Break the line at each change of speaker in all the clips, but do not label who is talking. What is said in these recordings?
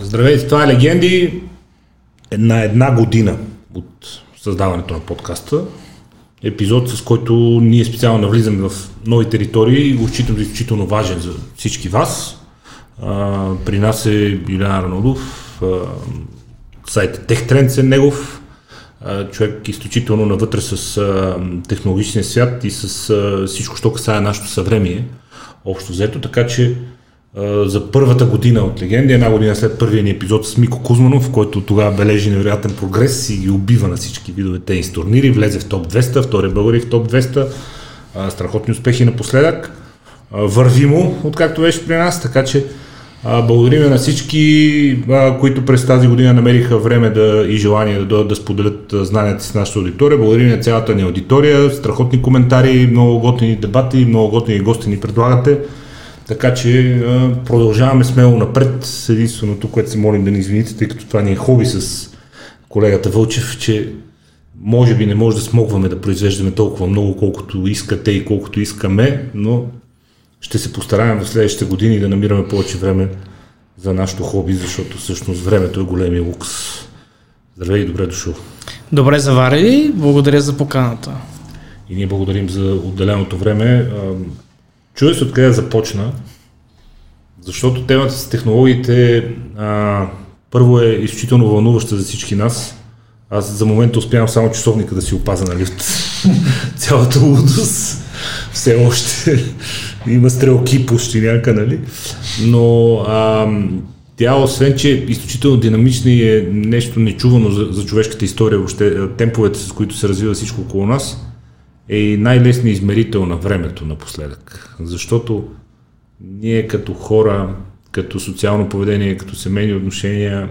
Здравейте, това е Легенди. На една година от създаването на подкаста. Епизод, с който ние специално навлизаме в нови територии и го считам за изключително важен за всички вас. При нас е Юлиан Арнолов, сайт TechTrends е негов, човек изключително навътре с технологичния свят и с всичко, що касае нашето съвремие, общо взето, така че за първата година от Легенди, една година след първия ни епизод с Мико Кузманов, който тогава бележи невероятен прогрес и ги убива на всички видове тенис турнири, влезе в топ 200, втория българи в топ 200, страхотни успехи напоследък. Върви му, откакто беше при нас, така че благодарим на всички, които през тази година намериха време да, и желание да дойдат да споделят знанията си с нашата аудитория. Благодарим на цялата ни аудитория, страхотни коментари, много готини дебати, много готини гости ни предлагате. Така че продължаваме смело напред. Единственото, което се молим да ни извините, тъй като това ни е хоби с колегата Вълчев, че може би не може да смогваме да произвеждаме толкова много, колкото искате и колкото искаме, но ще се постараем в следващите години да намираме повече време за нашето хоби, защото всъщност времето е големия лукс. Здравей и добре дошъл.
Добре заварили, благодаря за поканата.
И ние благодарим за отделеното време. Чудя се откъде започна, защото темата с технологиите а, първо е изключително вълнуваща за всички нас. Аз за момента успявам само часовника да си опаза нали, от цялата лудост. Все още има стрелки почти някъде, нали? Но а, тя, освен че е изключително динамична и е нещо нечувано за, за човешката история, въобще темповете, с които се развива всичко около нас, е и най-лесният измерител на времето напоследък. Защото ние като хора, като социално поведение, като семейни отношения,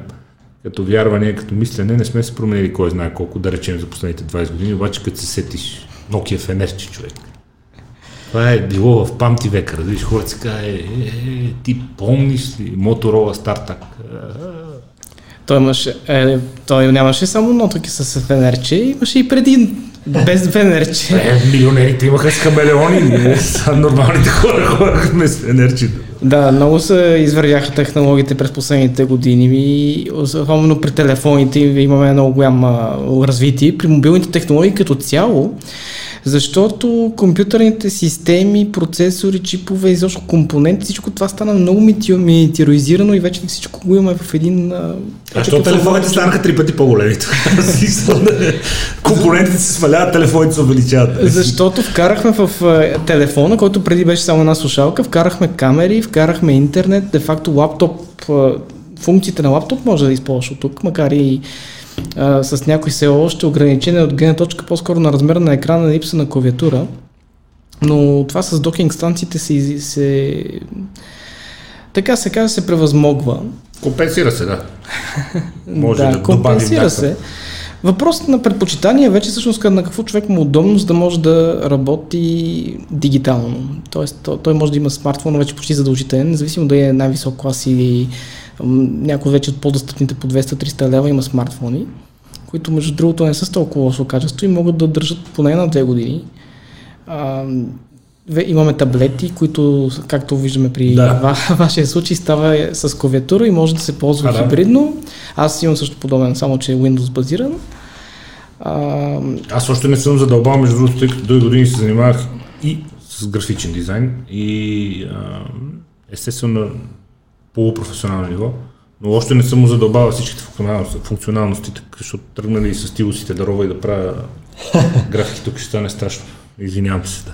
като вярване, като мислене, не сме се променили кой знае колко, да речем за последните 20 години, обаче като се сетиш Nokia фенерче човек. Това е било в памти века, разбираш, хората си казва, е, е, е, ти помниш ли Моторола Стартак?
Той, имаше, е, той нямаше само нотоки с фенерче, имаше и преди без фенерче.
Е, милионерите имаха с камелеони, ние са нормалните хора ходихме с фенерче.
Да, много се извървяха технологиите през последните години и особено при телефоните имаме много голямо развитие. При мобилните технологии като цяло защото компютърните системи, процесори, чипове, изобщо компоненти, всичко това стана много миниатюризирано и вече всичко го имаме в един...
А, защо телефоните станаха три пъти по-големи? компонентите се сваляват, телефоните се увеличават.
Защото вкарахме в телефона, който преди беше само една слушалка, вкарахме камери, вкарахме интернет, де-факто лаптоп, функциите на лаптоп може да използваш от тук, макар и а, с някои все още ограничения от гледна точка по-скоро на размера на екрана на липса на клавиатура. Но това с докинг станциите се, се така се казва, се превъзмогва.
Компенсира се, да.
Може да, да компенсира се. Въпросът на предпочитание вече всъщност на какво човек му е удобно, за да може да работи дигитално. Тоест той, може да има смартфон вече почти задължителен, независимо да е най-висок клас или някои вече от по-достъпните по 200-300 лева има смартфони, които между другото не са с толкова лошо качество и могат да държат поне на две години. Имаме таблети, които, както виждаме при да. вашия случай, става с клавиатура и може да се ползва а, хибридно. Аз имам също подобен, само че е Windows базиран.
А... Аз още не съм задълбал, между другото, тъй като до години се занимавах и с графичен дизайн и а, естествено полупрофесионално ниво, но още не съм му задълбавал всичките функционалности, защото тръгнали с стилусите дарова и да правя графики, тук ще стане страшно. Извинявам се. Да.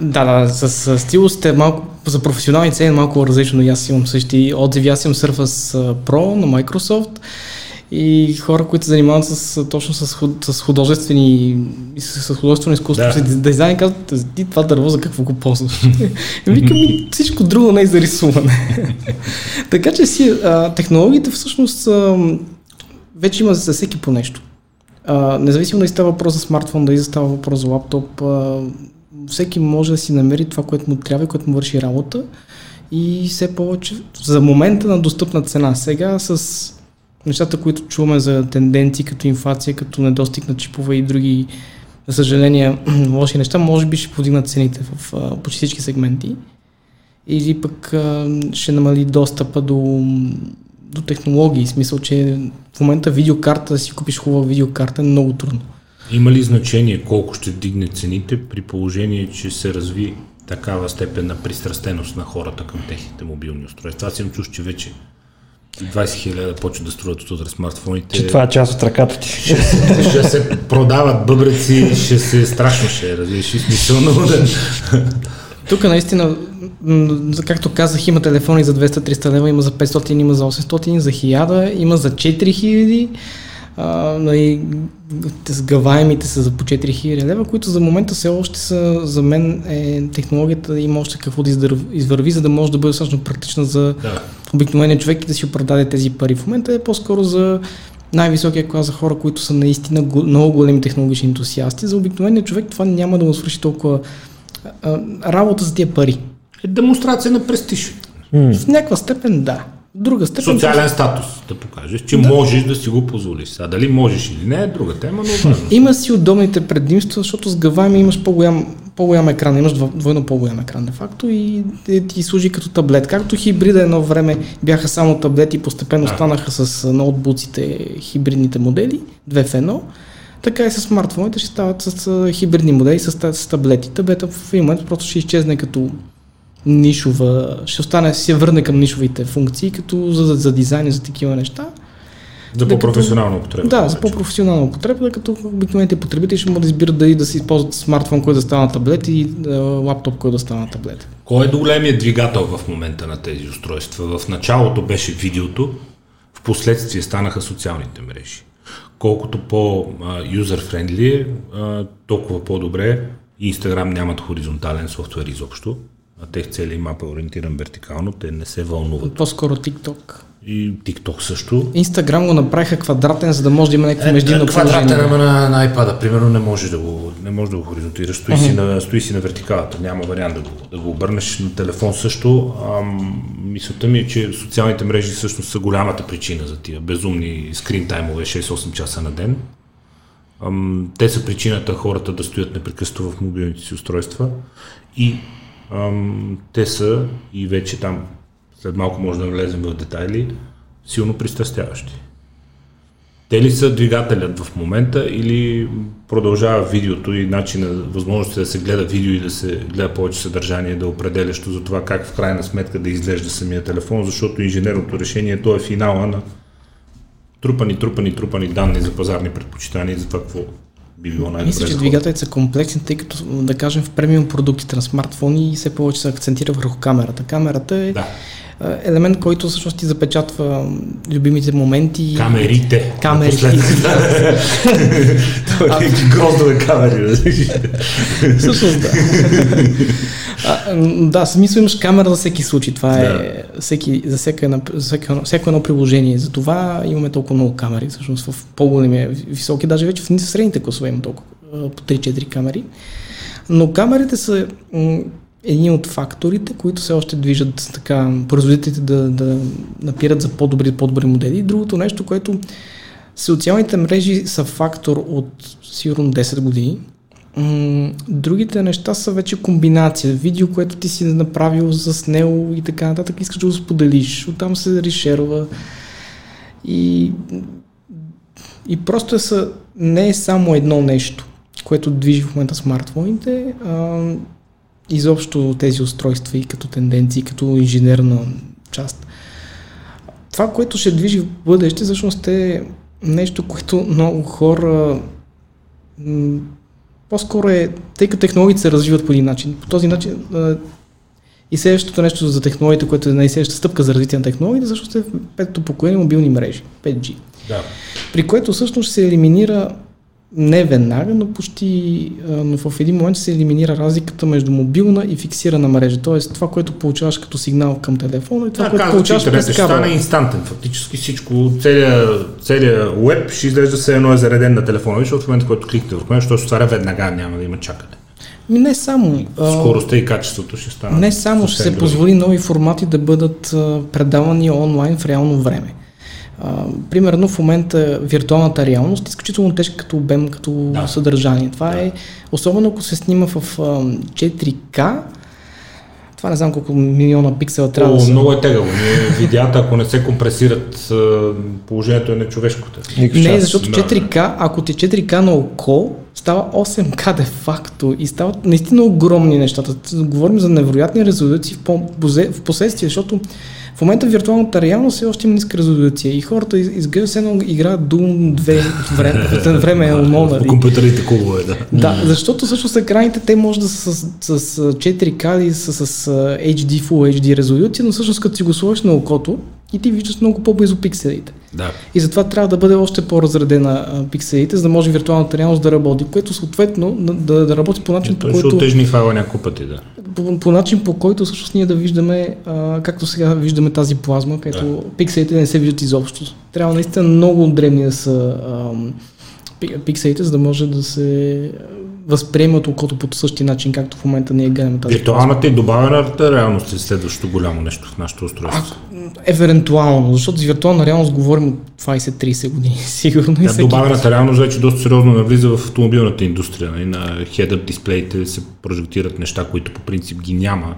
Да, да, с, с стилусите малко, за професионални цели малко различно. И аз имам същи отзиви. Аз имам Surface Pro на Microsoft и хора, които се занимават с, точно с, с художествени с художествено изкуство, да. с дизайн, казват, ти това дърво за какво го ползваш? Викам ми, всичко друго не е за рисуване. така че си, а, технологиите всъщност а, вече има за всеки по нещо. А, независимо да става въпрос за смартфон, да и става въпрос за лаптоп, а, всеки може да си намери това, което му трябва и което му върши работа и все повече за момента на достъпна цена. Сега с нещата, които чуваме за тенденции като инфлация, като недостиг на чипове и други, за съжаление, лоши неща, може би ще подигнат цените в почти всички сегменти. Или пък ще намали достъпа до до технологии. В смисъл, че в момента видеокарта, да си купиш хубава видеокарта е много трудно.
Има ли значение колко ще вдигне цените при положение, че се разви такава степен на пристрастеност на хората към техните мобилни устройства? Аз съм чуш, че вече 20 хиляди да почват да струват от утре смартфоните.
Че това е част от ръката ти.
Ще, се- ще се продават бъбреци, ще се страшно ще, разбираш, и смисъл много да...
Тук наистина, както казах, има телефони за 200-300 лева, има за 500, има за 800, за 1000, има за 4000. А, нали, сгъваемите са за по 4000 лева, които за момента все още са, за мен е, технологията има още какво да извърви, за да може да бъде достатъчно практична за
да.
обикновения човек и да си оправдаде тези пари. В момента е по-скоро за най-високия клас за хора, които са наистина го- много големи технологични ентусиасти. За обикновения човек това няма да му свърши толкова а, работа за тия пари.
Е демонстрация на престиж.
В някаква степен да. Друга степен.
Социален статус, да покажеш, че можеш да си го позволиш. А дали можеш или не е друга тема, но важно.
Има си удобните предимства, защото с гавами имаш по-голям, по-голям екран, имаш дво- двойно по-голям екран, де факто, и е, ти служи като таблет. Както хибрида едно време бяха само таблети, постепенно
Да.
станаха с ноутбуците хибридните модели, две в едно, така и с смартфоните ще стават с хибридни модели, с, с таблети. Таблета в един момент просто ще изчезне като нишова, ще остане, ще се върне към нишовите функции, като за, за, за дизайн и за такива неща.
За
Докато-
по-професионална употреба.
Да, за по-професионална употреба, като обикновените потребители ще могат да избират дали да си използват смартфон, който да става на таблет и а, лаптоп, който да става на таблет.
Кой е големият двигател в момента на тези устройства? В началото беше видеото, в последствие станаха социалните мрежи. Колкото по-юзер-френдли е, толкова по-добре. Инстаграм нямат хоризонтален софтуер изобщо, тех целият мап е ориентиран вертикално, те не се вълнуват.
По-скоро TikTok.
И TikTok също.
Инстаграм го направиха квадратен, за да може да има някакво междинно
Е, Квадратен,
положение.
ама на, на iPad, примерно, не можеш да го, не можеш да го хоризонтираш. Стои, си на, стои си на вертикалата, няма вариант да го, да го обърнеш на телефон също. Ам, мисълта ми е, че социалните мрежи всъщност са голямата причина за тия безумни скрин таймове 6-8 часа на ден. Ам, те са причината хората да стоят непрекъснато в мобилните си устройства и те са и вече там след малко може да влезем в детайли, силно пристрастяващи. Те ли са двигателят в момента или продължава видеото и начина, възможността да се гледа видео и да се гледа повече съдържание, да е определящо за това как в крайна сметка да изглежда самия телефон, защото инженерното решение то е финала на трупани, трупани, трупани данни за пазарни предпочитания и за това какво би било най-добре.
Мисля, че двигателите са комплексни, тъй като, да кажем, в премиум продуктите на смартфони все повече се акцентира върху камерата. Камерата е
Да,
елемент, който всъщност ти запечатва любимите моменти.
камерите.
Камерите.
Това е гроздове камери.
Всъщност да. а, да, смисъл имаш камера за всеки случай. Това е всеки, за едно- всяко едно приложение. Затова имаме толкова много камери. Всъщност в по-големи, високи, даже вече в средните класове има толкова, по 3-4 камери. Но камерите са един от факторите, които все още движат така производителите да, да напират за по-добри, по-добри модели. И другото нещо, което социалните мрежи са фактор от сигурно 10 години. Другите неща са вече комбинация. Видео, което ти си направил, заснел и така нататък, искаш да го споделиш. Оттам се решерва. И, и просто са, не е само едно нещо, което движи в момента смартфоните, а, изобщо тези устройства и като тенденции, като инженерна част. Това, което ще движи в бъдеще, всъщност е нещо, което много хора м, по-скоро е, тъй като технологиите се развиват по един начин. По този начин и следващото нещо за технологиите, което е най-следващата стъпка за развитие на технологиите, всъщност е петото поколение мобилни мрежи, 5G.
Да.
При което всъщност ще се елиминира не веднага, но почти но в един момент се елиминира разликата между мобилна и фиксирана мрежа. Тоест това, което получаваш като сигнал към телефона и това,
Да,
което
казва,
получаваш през
ще стане инстантен. Фактически всичко, целият, целият веб ще изглежда все едно е зареден на телефона, защото в момента, който кликнете върху него, ще се отваря веднага, няма да има чакане.
Не само.
Скоростта и качеството ще стане.
Не само ще се позволи нови формати да бъдат предавани онлайн в реално време. А, примерно в момента виртуалната реалност е изключително тежка като обем, като
Да.
съдържание. Това
Да.
е, особено ако се снима в а, 4К, Това не знам колко милиона пиксела трябва
О,
да са.
много е тегаво. Видеята, ако не се компресират, положението е нечовешкото.
Не, защото
Да.
4К, ако ти е 4К на око, става 8К де факто и стават наистина огромни нещата. Говорим за невероятни резолюции в, по- в последствие, защото в момента виртуалната реалност все още има ниска резолюция и хората из- изглежда се едно играят Doom 2 от време, от време е оно,
По компютърите клубове, да.
Да, защото всъщност екраните те може да са с, с, с 4K или с, с HD, Full HD резолюция, но всъщност като си го сложиш на окото и ти виждаш много по-близо пикселите.
Да.
И затова трябва да бъде още по-разредена а, пикселите, за да може виртуалната реалност да работи, което съответно да, да, да работи по начин, по
Той ще
който,
отежни файла няколко пъти, да.
по, по начин, по който всъщност ние да виждаме, а, както сега виждаме тази плазма, където пикселите не се виждат изобщо. Трябва наистина много древни да са пи- пикселите, за да може да се възприеме от окото по същия начин, както в момента ние гледаме тази.
Виртуалната и добавената реалност е следващото голямо нещо в нашето устройство.
Евентуално, защото за виртуална реалност говорим от 20-30 години, сигурно. всеки
добавената реалност вече доста сериозно навлиза в автомобилната индустрия. Нали? На head-up дисплеите се прожектират неща, които по принцип ги няма,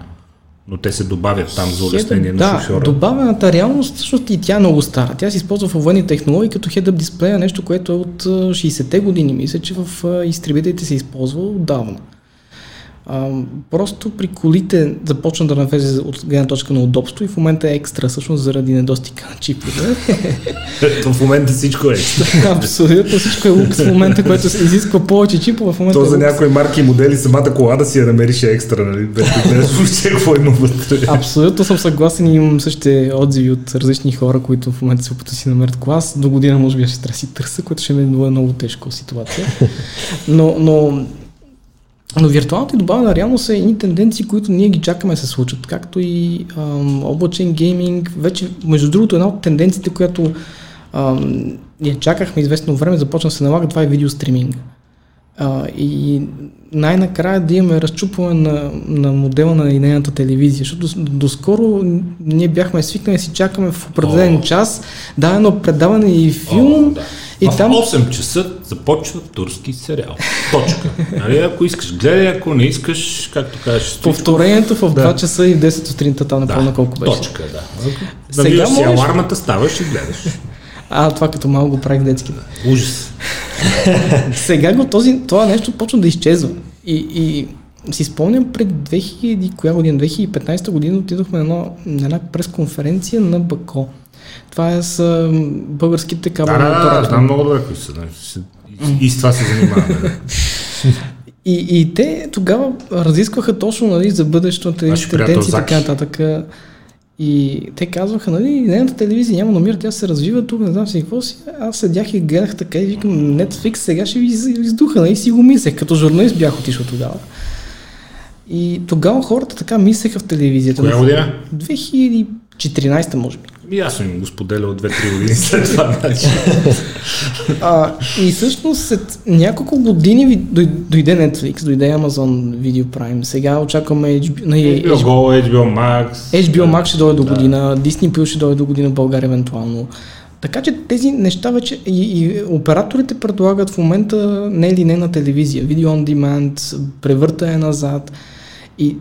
но те се добавят там за улеснение
да,
на шофьора.
добавената реалност, всъщност и тя е много стара. Тя се използва в военни технологии като head-up дисплея, нещо, което е от а, 60-те години. Мисля, че в изтребителите се използва отдавна. А, просто при колите започна да навезе от гледна точка на удобство и в момента е екстра, всъщност заради недостига на чипове.
в момента всичко е.
Абсолютно всичко е лукс в момента, което се изисква повече чипове. В момента
То
е
за някои марки и модели самата кола да си я намериш е екстра, нали? Без да какво има вътре.
Абсолютно съм съгласен и имам същите отзиви от различни хора, които в момента се опитват да си намерят клас. До година може би ще трябва да си търся, което ще ми е много, много тежка ситуация. Но, но, но виртуалната и добавена реалност са едни тенденции, които ние ги чакаме да се случат. Както и ам, облачен гейминг. Вече, между другото, една от тенденциите, която ам, чакахме известно време, започна да се налага, това е видеостриминг. А, и най-накрая да имаме разчупване на, на модела на линейната телевизия, защото до- доскоро ние бяхме свикнали да си чакаме в определен
О.
час дадено предаване и филм
О, да.
И
в
там
8 часа започва турски сериал. Точка. Нали, ако искаш, гледай, ако не искаш, както кажеш,
повторението в 2
Да.
часа и в 10 сутринта, там не помня колко беше.
Точка, да.
Сега
Навиваш си
можеш-
алармата, ставаш и гледаш.
А, това като малко го правих детски.
Ужас.
Сега го този, това нещо почна да изчезва. И, и си спомням пред 2000, коя година? 2015 година отидохме на, едно, на една пресконференция на Бако. Това е с българските
Да,
кабелни
да, да,
оператори.
знам много добре кои са. да. И, с това се занимаваме. Да.
И, и те тогава разискваха точно нали, за бъдещето,
Ваши приятел
тенденции и така нататък. И те казваха, нали, нейната телевизия няма намира, тя се развива тук, не знам си какво си. Аз седях и гледах така и викам, Netflix сега ще ви из- издуха, нали, си го мислех, като журналист бях отишъл тогава. И тогава хората така мислеха в телевизията.
Коя година?
2014 може би.
И аз съм го споделял 2-3 години след това. Значи.
А, и всъщност след няколко години дойде Netflix, дойде Amazon Video Prime. Сега очакваме HBO, нали,
HBO Go, HBO Max.
HBO Max ще дойде до
Да.
година, Disney Plus ще дойде до година в България евентуално. Така че тези неща вече и, и операторите предлагат в момента не линейна телевизия, видео on demand, превъртане назад и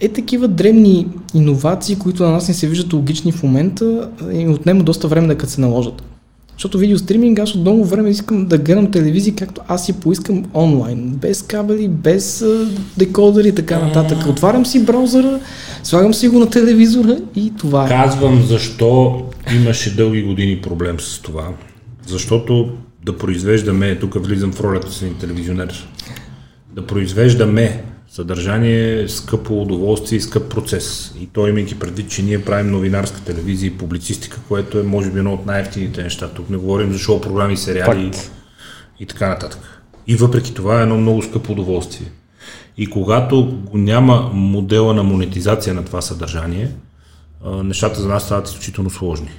е такива древни иновации, които на нас не се виждат логични в момента и отнема доста време да се наложат. Защото видеостриминг аз от много време искам да гледам телевизия както аз си поискам онлайн, без кабели, без декодери и така нататък. Отварям си браузъра, слагам си го на телевизора и това е.
Казвам защо имаше дълги години проблем с това. Защото да произвеждаме, тук влизам в ролята си на телевизионер, да произвеждаме съдържание скъпо удоволствие и скъп процес. И то имайки предвид, че ние правим новинарска телевизия и публицистика, което е може би едно от най-ефтините неща. Тук не говорим за шоу програми, сериали
Факт.
и така нататък. И въпреки това е едно много скъпо удоволствие. И когато няма модела на монетизация на това съдържание, нещата за нас стават изключително сложни.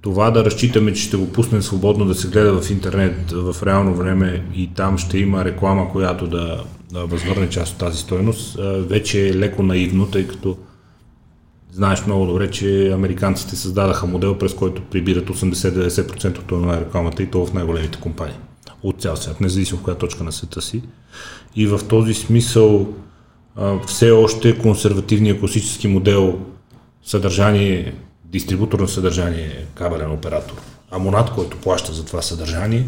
Това да разчитаме, че ще го пуснем свободно да се гледа в интернет в реално време и там ще има реклама, която да възвърне част от тази стойност, а, вече е леко наивно, тъй като знаеш много добре, че американците създадаха модел, през който прибират 80-90% от на рекламата и то в най-големите компании. От цял свят, независимо в коя точка на света си. И в този смисъл а, все още консервативния класически модел съдържание, дистрибутор на съдържание, кабелен оператор, абонат, който плаща за това съдържание,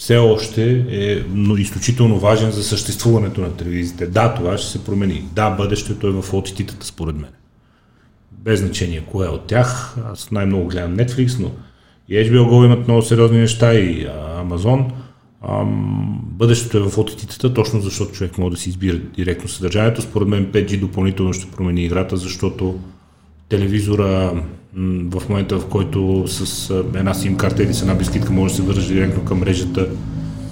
все още е но изключително важен за съществуването на телевизиите. Да, това ще се промени. Да, бъдещето е в отититата, според мен. Без значение кое е от тях. Аз най-много гледам Netflix, но и HBO Go имат много сериозни неща и Amazon. Ам, бъдещето е в отититата, точно защото човек може да си избира директно съдържанието. Според мен 5G допълнително ще промени играта, защото телевизора в момента, в който с една сим карта или с една бискитка може да се вържи директно към мрежата,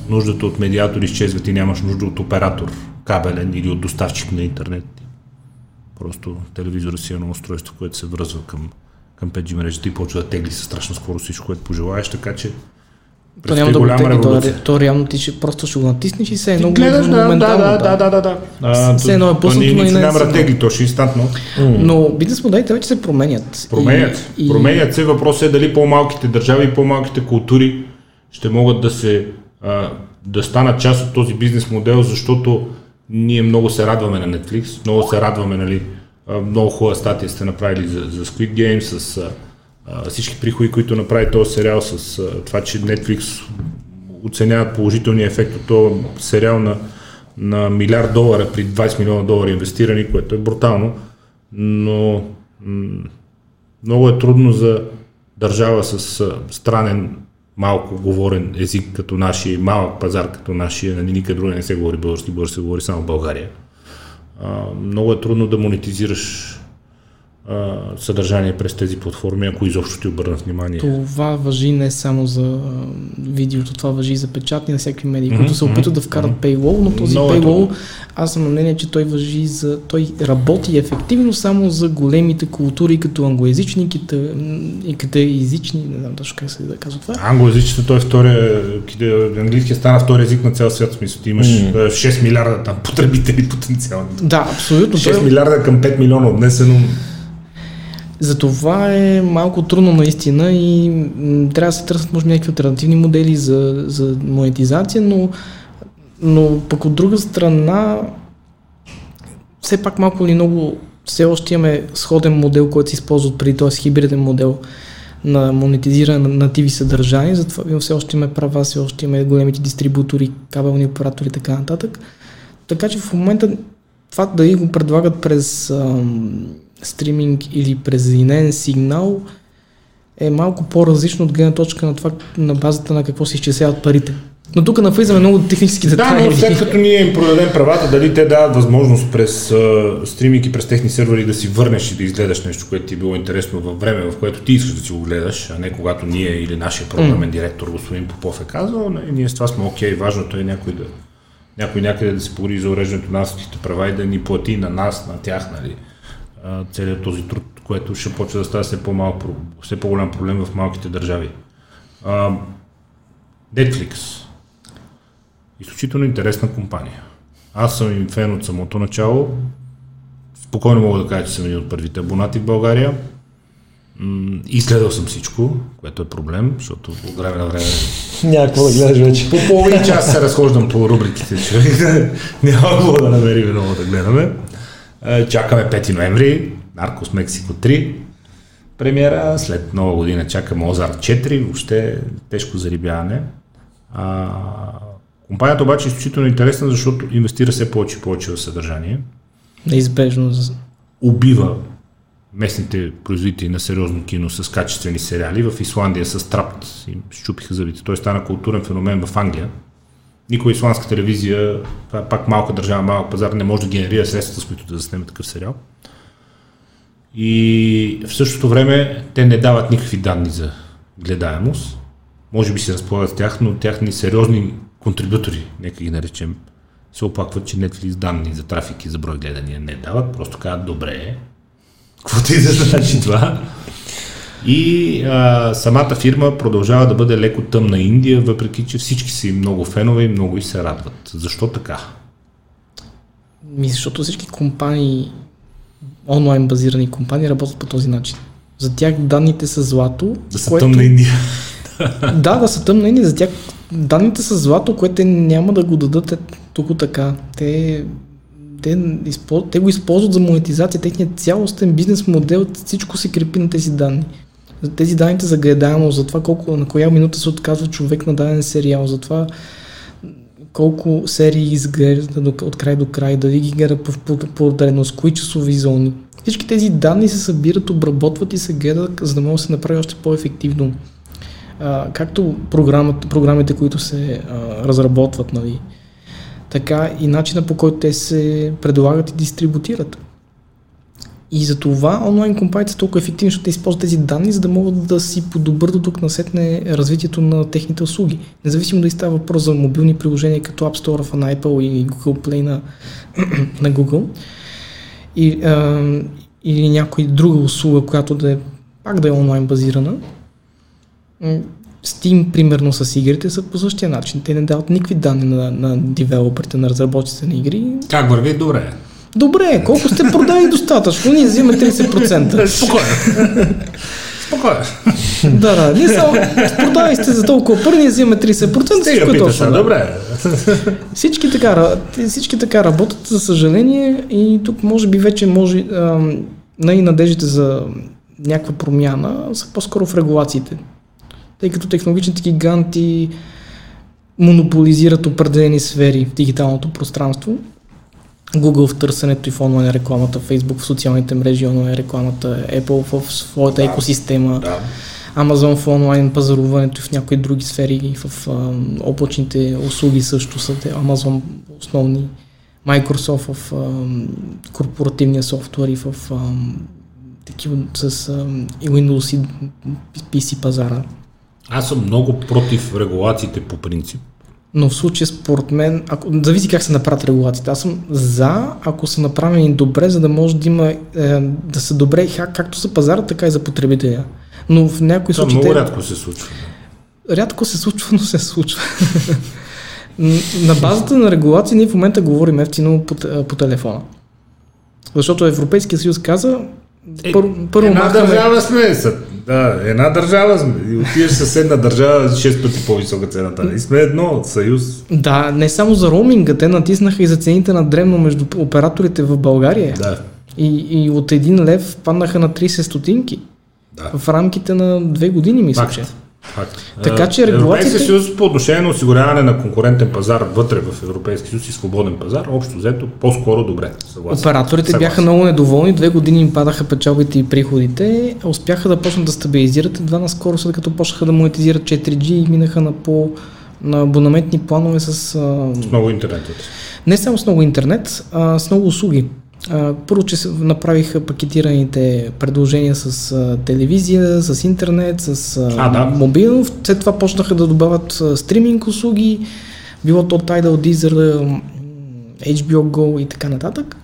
нуждата от медиатор изчезват и нямаш нужда от оператор кабелен или от доставчик на интернет. Просто телевизора си е едно устройство, което се връзва към, към 5G мрежата и почва да тегли със страшна скорост всичко, което пожелаеш, така че
то няма да го тегли, то, то, реално ти ще, просто ще го натиснеш и се едно
гледаш, да, моментално. Да, да, да, да, да.
А, все едно е пуснато
и не няма тегли, то ще е инстантно.
Но бизнес моделите вече се променят.
Променят. И, променят се. Въпросът е дали по-малките държави и по-малките култури ще могат да се а, да станат част от този бизнес модел, защото ние много се радваме на Netflix, много се радваме, нали, много хубава статия сте направили за, за Squid Game с всички приходи, които направи този сериал с това, че Netflix оценяват положителния ефект от този сериал на, на милиард долара при 20 милиона долара инвестирани, което е брутално, но м- много е трудно за държава с странен малко говорен език като нашия, малък пазар като нашия, нали никъде друга не се говори български, български се говори само в България. А, много е трудно да монетизираш съдържание през тези платформи, ако изобщо ти обърнат внимание.
Това въжи не само за видеото, това въжи и за печатни на всякакви медии, mm-hmm, които се опитват да вкарат mm-hmm. paywall, но този Много paywall, аз съм на мнение, че той въжи за... Той работи ефективно само за големите култури, като англоязични и китаязични, не знам точно как се да казва това.
Англоязичните, той е втория, английски стана втори език на цял свят, в смисъл, ти имаш mm. 6 милиарда там потребители потенциални.
Да, абсолютно.
6 той... милиарда към 5 милиона отнесено.
Затова е малко трудно наистина и трябва да се търсят може някакви альтернативни модели за, за монетизация, но, но пък от друга страна все пак малко или много все още имаме сходен модел, който се използва преди, т.е. хибриден модел на монетизиране на TV съдържание, затова все още имаме права, все още имаме големите дистрибутори, кабелни оператори и така нататък. Така че в момента това да го предлагат през ам, стриминг или през сигнал е малко по-различно от гледна точка на това, на базата на какво се изчисляват парите. Но тук навлизаме много технически детайли.
Да, но след като ние им продадем правата, дали те дават възможност през uh, стриминг и през техни сервери да си върнеш и да изгледаш нещо, което ти е било интересно във време, в което ти искаш да си го гледаш, а не когато ние или нашия програмен директор господин Попов е казал, не, ние с това сме окей, okay, важното е някой да някой някъде да се погри за уреждането на авторските права и да ни плати на нас, на тях, нали целият този труд, което ще почва да става все, по-малко, все по-голям проблем в малките държави. А, Netflix. Изключително интересна компания. Аз съм им фен от самото начало. Спокойно мога да кажа, че съм един от първите абонати в България. Изгледал съм всичко, което е проблем, защото от време на време...
Някакво да гледаш вече.
По половин час се разхождам по рубриките, човек. Няма какво да намерим много да гледаме. Е, чакаме 5 ноември, Наркос Мексико 3 премиера, след нова година чакаме Озар 4, въобще тежко зарибяване. А, компанията обаче е изключително интересна, защото инвестира все повече и повече в съдържание.
Неизбежно.
Убива местните производители на сериозно кино с качествени сериали. В Исландия с Трапт им щупиха зъбите. Той стана културен феномен в Англия никой исландска телевизия, това е пак малка държава, малък пазар, не може да генерира средства, с които да заснеме такъв сериал. И в същото време те не дават никакви данни за гледаемост. Може би се разполагат с тях, но тяхни сериозни контрибутори, нека ги наречем, се оплакват, че Netflix данни за трафик и за брой гледания не дават, просто казват добре, каквото и да значи това. И а, самата фирма продължава да бъде леко тъмна Индия, въпреки че всички са и много фенове и много и се радват. Защо така?
Ми, защото всички компании, онлайн базирани компании работят по този начин. За тях данните са злато.
Да са което... тъмна Индия.
да, да са тъмна Индия. За тях данните са злато, което те няма да го дадат е тук така. Те те, те го използват за монетизация, техният цялостен бизнес модел, всичко се крепи на тези данни. Тези данните за гледаемост, за това колко, на коя минута се отказва човек на даден сериал, за това колко серии изглежда от край до край, дали ги гледа по, по, по отделеност, кои часови зони. Всички тези данни се събират, обработват и се гледат, за да може да се направи още по-ефективно. А, както програмите, които се а, разработват, нали, така и начина по който те се предлагат и дистрибутират. И за това онлайн компаниите са толкова ефективни, защото те използват тези данни, за да могат да си подобрят до тук насетне развитието на техните услуги. Независимо дали става въпрос за мобилни приложения като App Store на Apple и Google Play на, на Google, и, а, или някоя друга услуга, която да е пак да е онлайн базирана. Steam, примерно с игрите, са по същия начин. Те не дават никакви данни на, на девелоперите, на разработчиците на игри.
Как върви? Добре.
Добре, колко сте продали достатъчно? Ние взимаме 30%.
Спокойно. Спокойно.
да, да. Ние само продали сте за толкова пари, ние взимаме 30%.
Стига, пита се, да. добре.
Всички така, всички така работят, за съжаление, и тук може би вече може най-надеждите за някаква промяна са по-скоро в регулациите. Тъй като технологичните гиганти монополизират определени сфери в дигиталното пространство Google в търсенето и в онлайн рекламата, Facebook в социалните мрежи, онлайн рекламата, Apple в своята да, екосистема, да. Amazon в онлайн пазаруването и в някои други сфери, в а, облачните услуги също са те, Amazon основни, Microsoft в а, корпоративния софтуер и в а, такива с а, Windows и PC пазара.
Аз съм много против регулациите по принцип
но в случая според мен, ако, зависи как се направят регулациите. Аз съм за, ако са направени добре, за да може да има, е, да са добре как, както за пазара, така и за потребителя. Но в някои случаи...
много рядко се случва.
Рядко се случва, но се случва. на базата на регулации ние в момента говорим ефтино по, по телефона. Защото Европейския съюз каза,
е, първо, първо една махаме... държава сме, да, една държава сме. И отиваш съседна държава, 6 пъти по-висока цената. И сме едно, съюз.
Да, не само за роуминга, те натиснаха и за цените на древно между операторите в България.
Да.
И, и от един лев паднаха на 30 стотинки. Да. В рамките на две години, мисля, Факт. че.
Факт.
Така че регулациите...
Европейския съюз по отношение на осигуряване на конкурентен пазар вътре в Европейския съюз и свободен пазар, общо взето по-скоро добре.
Съгласен. Операторите Съгласен. бяха много недоволни, две години им падаха печалбите и приходите, успяха да почнат да стабилизират, едва наскоро след като почнаха да монетизират 4G и минаха на по на абонаментни планове с... С
много интернет.
Не само с много интернет, а с много услуги. Първо, че направиха пакетираните предложения с а, телевизия, с интернет, с а, да. мобил. След това почнаха да добавят а, стриминг услуги, било то Tidal, Deezer, HBO Go и така нататък.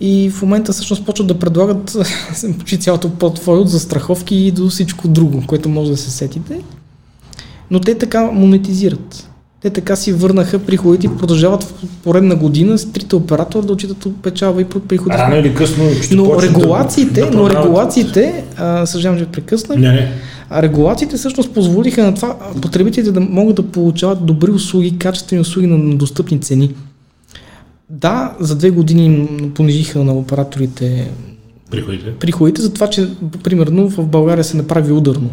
И в момента всъщност почват да предлагат почти цялото портфолио от застраховки и до всичко друго, което може да се сетите. Но те така монетизират. Те така си върнаха приходите и продължават в поредна година с трите оператора да отчитат печалба и приходи.
Рано или късно
ще но регулациите, да, да но регулациите, а, съжалявам, че прекъснах,
не, не.
а регулациите всъщност позволиха на това потребителите да могат да получават добри услуги, качествени услуги на достъпни цени. Да, за две години понижиха на операторите
приходите,
приходите за това, че примерно в България се направи ударно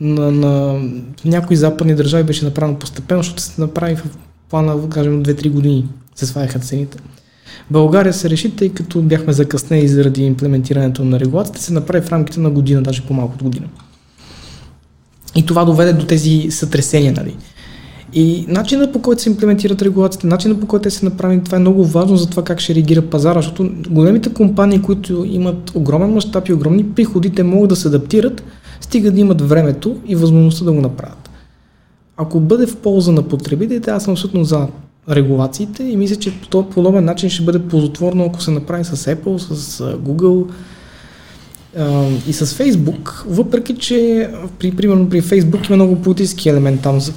на, на някои западни държави беше направено постепенно, защото се направи в плана, кажем, 2-3 години се сваляха цените. България се реши, тъй като бяхме закъснени заради имплементирането на регулацията, се направи в рамките на година, даже по-малко от година. И това доведе до тези сътресения, нали? И начинът по който се имплементират регулациите, начинът по който те се направени, това е много важно за това как ще реагира пазара, защото големите компании, които имат огромен мащаб и огромни приходи, те могат да се адаптират, стига да имат времето и възможността да го направят. Ако бъде в полза на потребителите, аз съм абсолютно за регулациите и мисля, че по подобен начин ще бъде ползотворно, ако се направи с Apple, с Google, и с Фейсбук, въпреки че при, примерно при Фейсбук има много политически елемент там. За...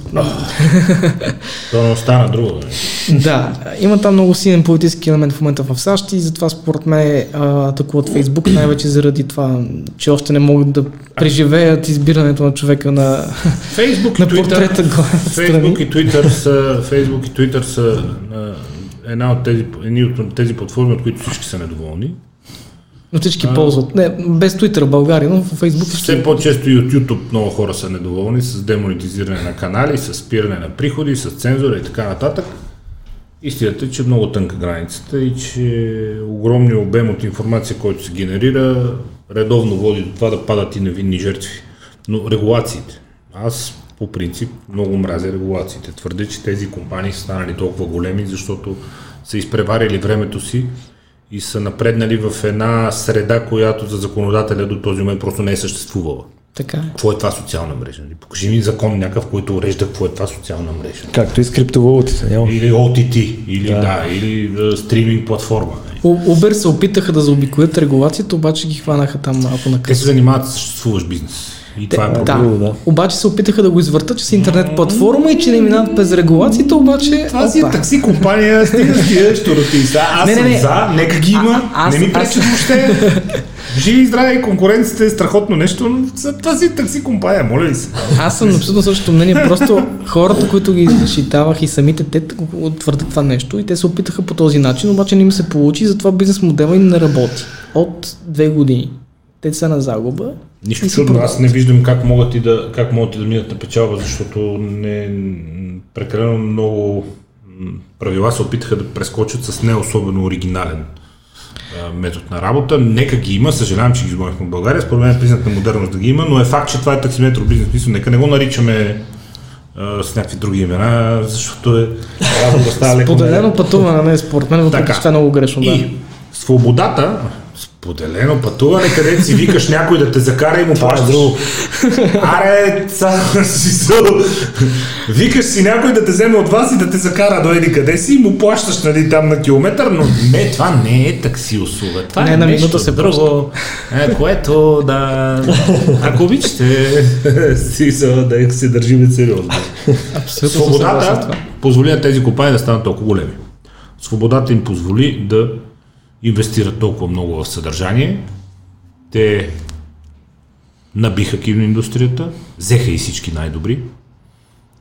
То не остана друго.
да, има там много силен политически елемент в момента в САЩ и затова според мен атакуват Фейсбук най-вече заради това, че още не могат да преживеят избирането на човека на,
Фейсбук
на портрета.
Фейсбук и Твитър са, Фейсбук и Твитър са една от тези, едни от тези платформи, от които всички са недоволни.
Но всички а... ползват. Не, без Twitter в България, но в Facebook
всички... Все по-често и от YouTube много хора са недоволни с демонетизиране на канали, с спиране на приходи, с цензура и така нататък. Истината е, че е много тънка границата и че огромният обем от информация, който се генерира, редовно води до това да падат и невинни жертви. Но регулациите. Аз по принцип много мразя регулациите. Твърдя, че тези компании са станали толкова големи, защото са изпреварили времето си и са напреднали в една среда, която за законодателя до този момент просто не е съществувала.
Така е.
Какво е това социална мрежа? Нали, покажи ми закон някакъв, който урежда какво е това социална мрежа.
Както и с криптовалутите.
Няма. Или OTT, или да, да или uh, стриминг платформа.
Uber се опитаха да заобиколят регулацията, обаче ги хванаха там малко на
Те се занимават с съществуващ бизнес. И това е
проблем. Да, да. Обаче се опитаха да го извъртат, че с интернет платформа и че не минават без регулациите, обаче...
Това си е такси компания, стига с тия щуроти. Аз не, не, не. съм за, нека ги има, а, аз, не ми пречи аз... въобще. Живи и здраве, конкуренцията е страхотно нещо, но това си такси компания, моля ли се.
Аз съм абсолютно същото мнение, просто хората, които ги защитавах и самите те твърдят това нещо и те се опитаха по този начин, обаче не им се получи, затова бизнес модела им не работи. От две години. Те са на загуба
Нищо чудно, аз не виждам как могат и да, как могат и да минат на печалба, защото не, прекалено много правила се опитаха да прескочат с не особено оригинален метод на работа. Нека ги има, съжалявам, че ги изгонихме в България. Според мен е признак на модерност да ги има, но е факт, че това е таксиметро бизнес. Мисля, нека не го наричаме а, с някакви други имена, защото е
разговор става леко. Споделено пътуване, не според мен, въпреки че е много грешно. Да. И
свободата, Поделено пътуване, където си викаш някой да те закара и му плащаш. друго. Аре, си Викаш си някой да те вземе от вас и да те закара до еди къде си и му плащаш нали, там на километър, но не, това не е такси услуга. Това не, е на нещо се друго, е, което да... Ако обичате, си да се държим сериозно. Абсолютно Свободата позволи на тези компании да станат толкова големи. Свободата им позволи да инвестират толкова много в съдържание. Те набиха киноиндустрията, взеха и всички най-добри.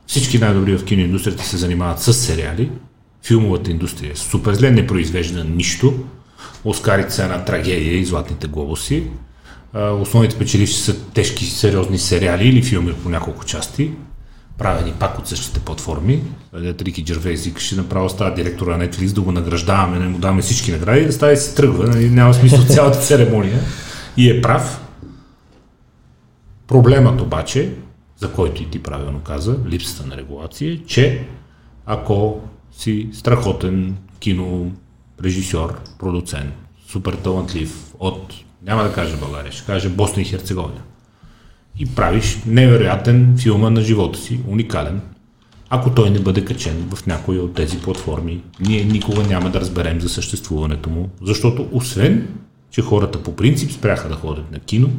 Всички най-добри в киноиндустрията се занимават с сериали. Филмовата индустрия е супер зле, не произвежда нищо. Оскарите са една трагедия и златните глобуси. Основните печеливши са тежки, сериозни сериали или филми по няколко части правени пак от същите платформи. Рики Джервейс викаше направо става директора на Netflix да го награждаваме, да му даваме всички награди да става и се тръгва. Нали? Няма смисъл цялата церемония. И е прав. Проблемът обаче, за който и ти правилно каза, липсата на регулация, е, че ако си страхотен кино, режисьор, продуцент, супер талантлив от, няма да кажа България, ще каже Босна и Херцеговина, и правиш невероятен филма на живота си, уникален, ако той не бъде качен в някои от тези платформи, ние никога няма да разберем за съществуването му, защото освен, че хората по принцип спряха да ходят на кино,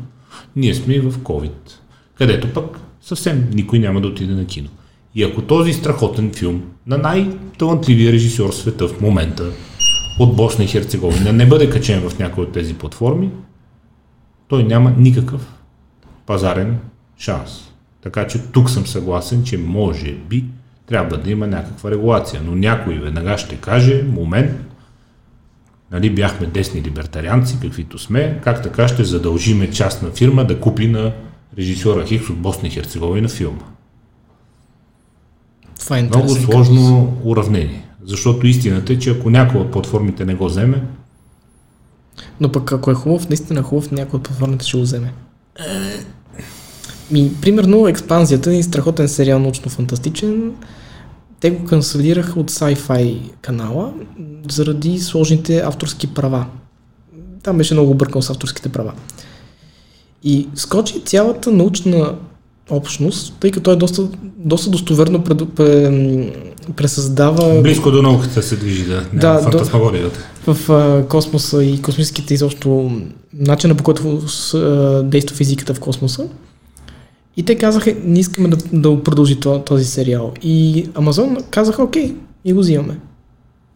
ние сме в COVID, където пък съвсем никой няма да отиде на кино. И ако този страхотен филм на най-талантливия режисьор в света в момента от Босна и Херцеговина не бъде качен в някои от тези платформи, той няма никакъв пазарен шанс. Така че тук съм съгласен, че може би трябва да има някаква регулация. Но някой веднага ще каже, момент, нали, бяхме десни либертарианци, каквито сме, как така ще задължиме частна фирма да купи на режисьора Хикс от Босна и Херцеговина филма.
Това е
Много сложно уравнение. Защото истината е, че ако някой от платформите не го вземе...
Но пък ако е хубав, наистина хубав, някой от платформите ще го вземе. Ми, примерно, експанзията е страхотен сериал научно-фантастичен. Те го канцелираха от Sci-Fi канала заради сложните авторски права. Там беше много бъркал с авторските права. И скочи цялата научна общност, тъй като е доста, доста достоверно пред, пресъздава...
Близко до науката се движи, да. да фантасмагорията.
В, в космоса и космическите изобщо начина по който действа физиката в космоса. И те казаха, не искаме да, да продължи този сериал. И Амазон казаха, окей, и го взимаме.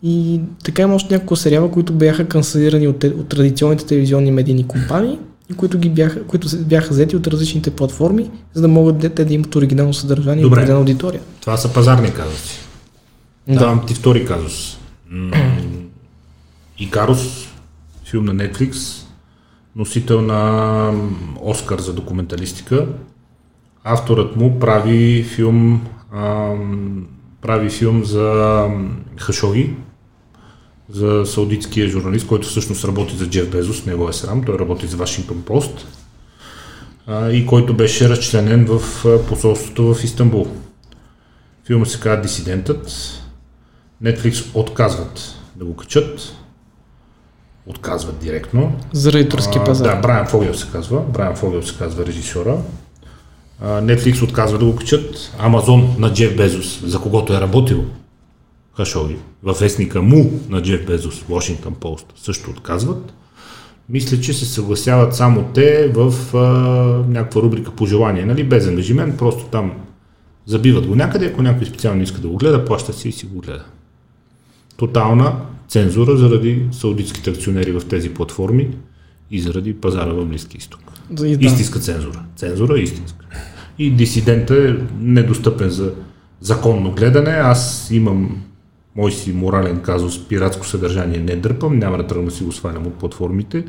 И така има още няколко сериала, които бяха канцелирани от, от традиционните телевизионни медийни компании, и които, ги бяха, които бяха взети от различните платформи, за да могат те да имат оригинално съдържание
Добре.
и определена аудитория.
Това са пазарни казуси. Да. Давам ти втори казус. Икарус, филм на Netflix, носител на Оскар за документалистика. Авторът му прави филм, ам, прави филм за Хашоги, за саудитския журналист, който всъщност работи за Джеф Безос, него е срам, той работи за Вашингтон Пост а, и който беше разчленен в посолството в Истанбул. Филмът се казва Дисидентът. Netflix отказват да го качат. Отказват директно.
Заради турски пазар.
Да, Брайан Фогел се казва. Брайан Фогел се казва режисьора. Netflix отказва да го качат. Амазон на Джеф Безос, за когото е работил Хашоги, във вестника му на Джеф Безос, Washington Post, също отказват. Мисля, че се съгласяват само те в а, някаква рубрика пожелания, нали, без ангажимент, просто там забиват го някъде, ако някой специално иска да го гледа, плаща си и си го гледа. Тотална цензура заради саудитските акционери в тези платформи и заради пазара в Близки изток.
Да.
Истинска цензура. Цензура е истинска. И дисидента е недостъпен за законно гледане. Аз имам мой си морален казус, пиратско съдържание не дърпам, няма да тръгна да си го свалям от платформите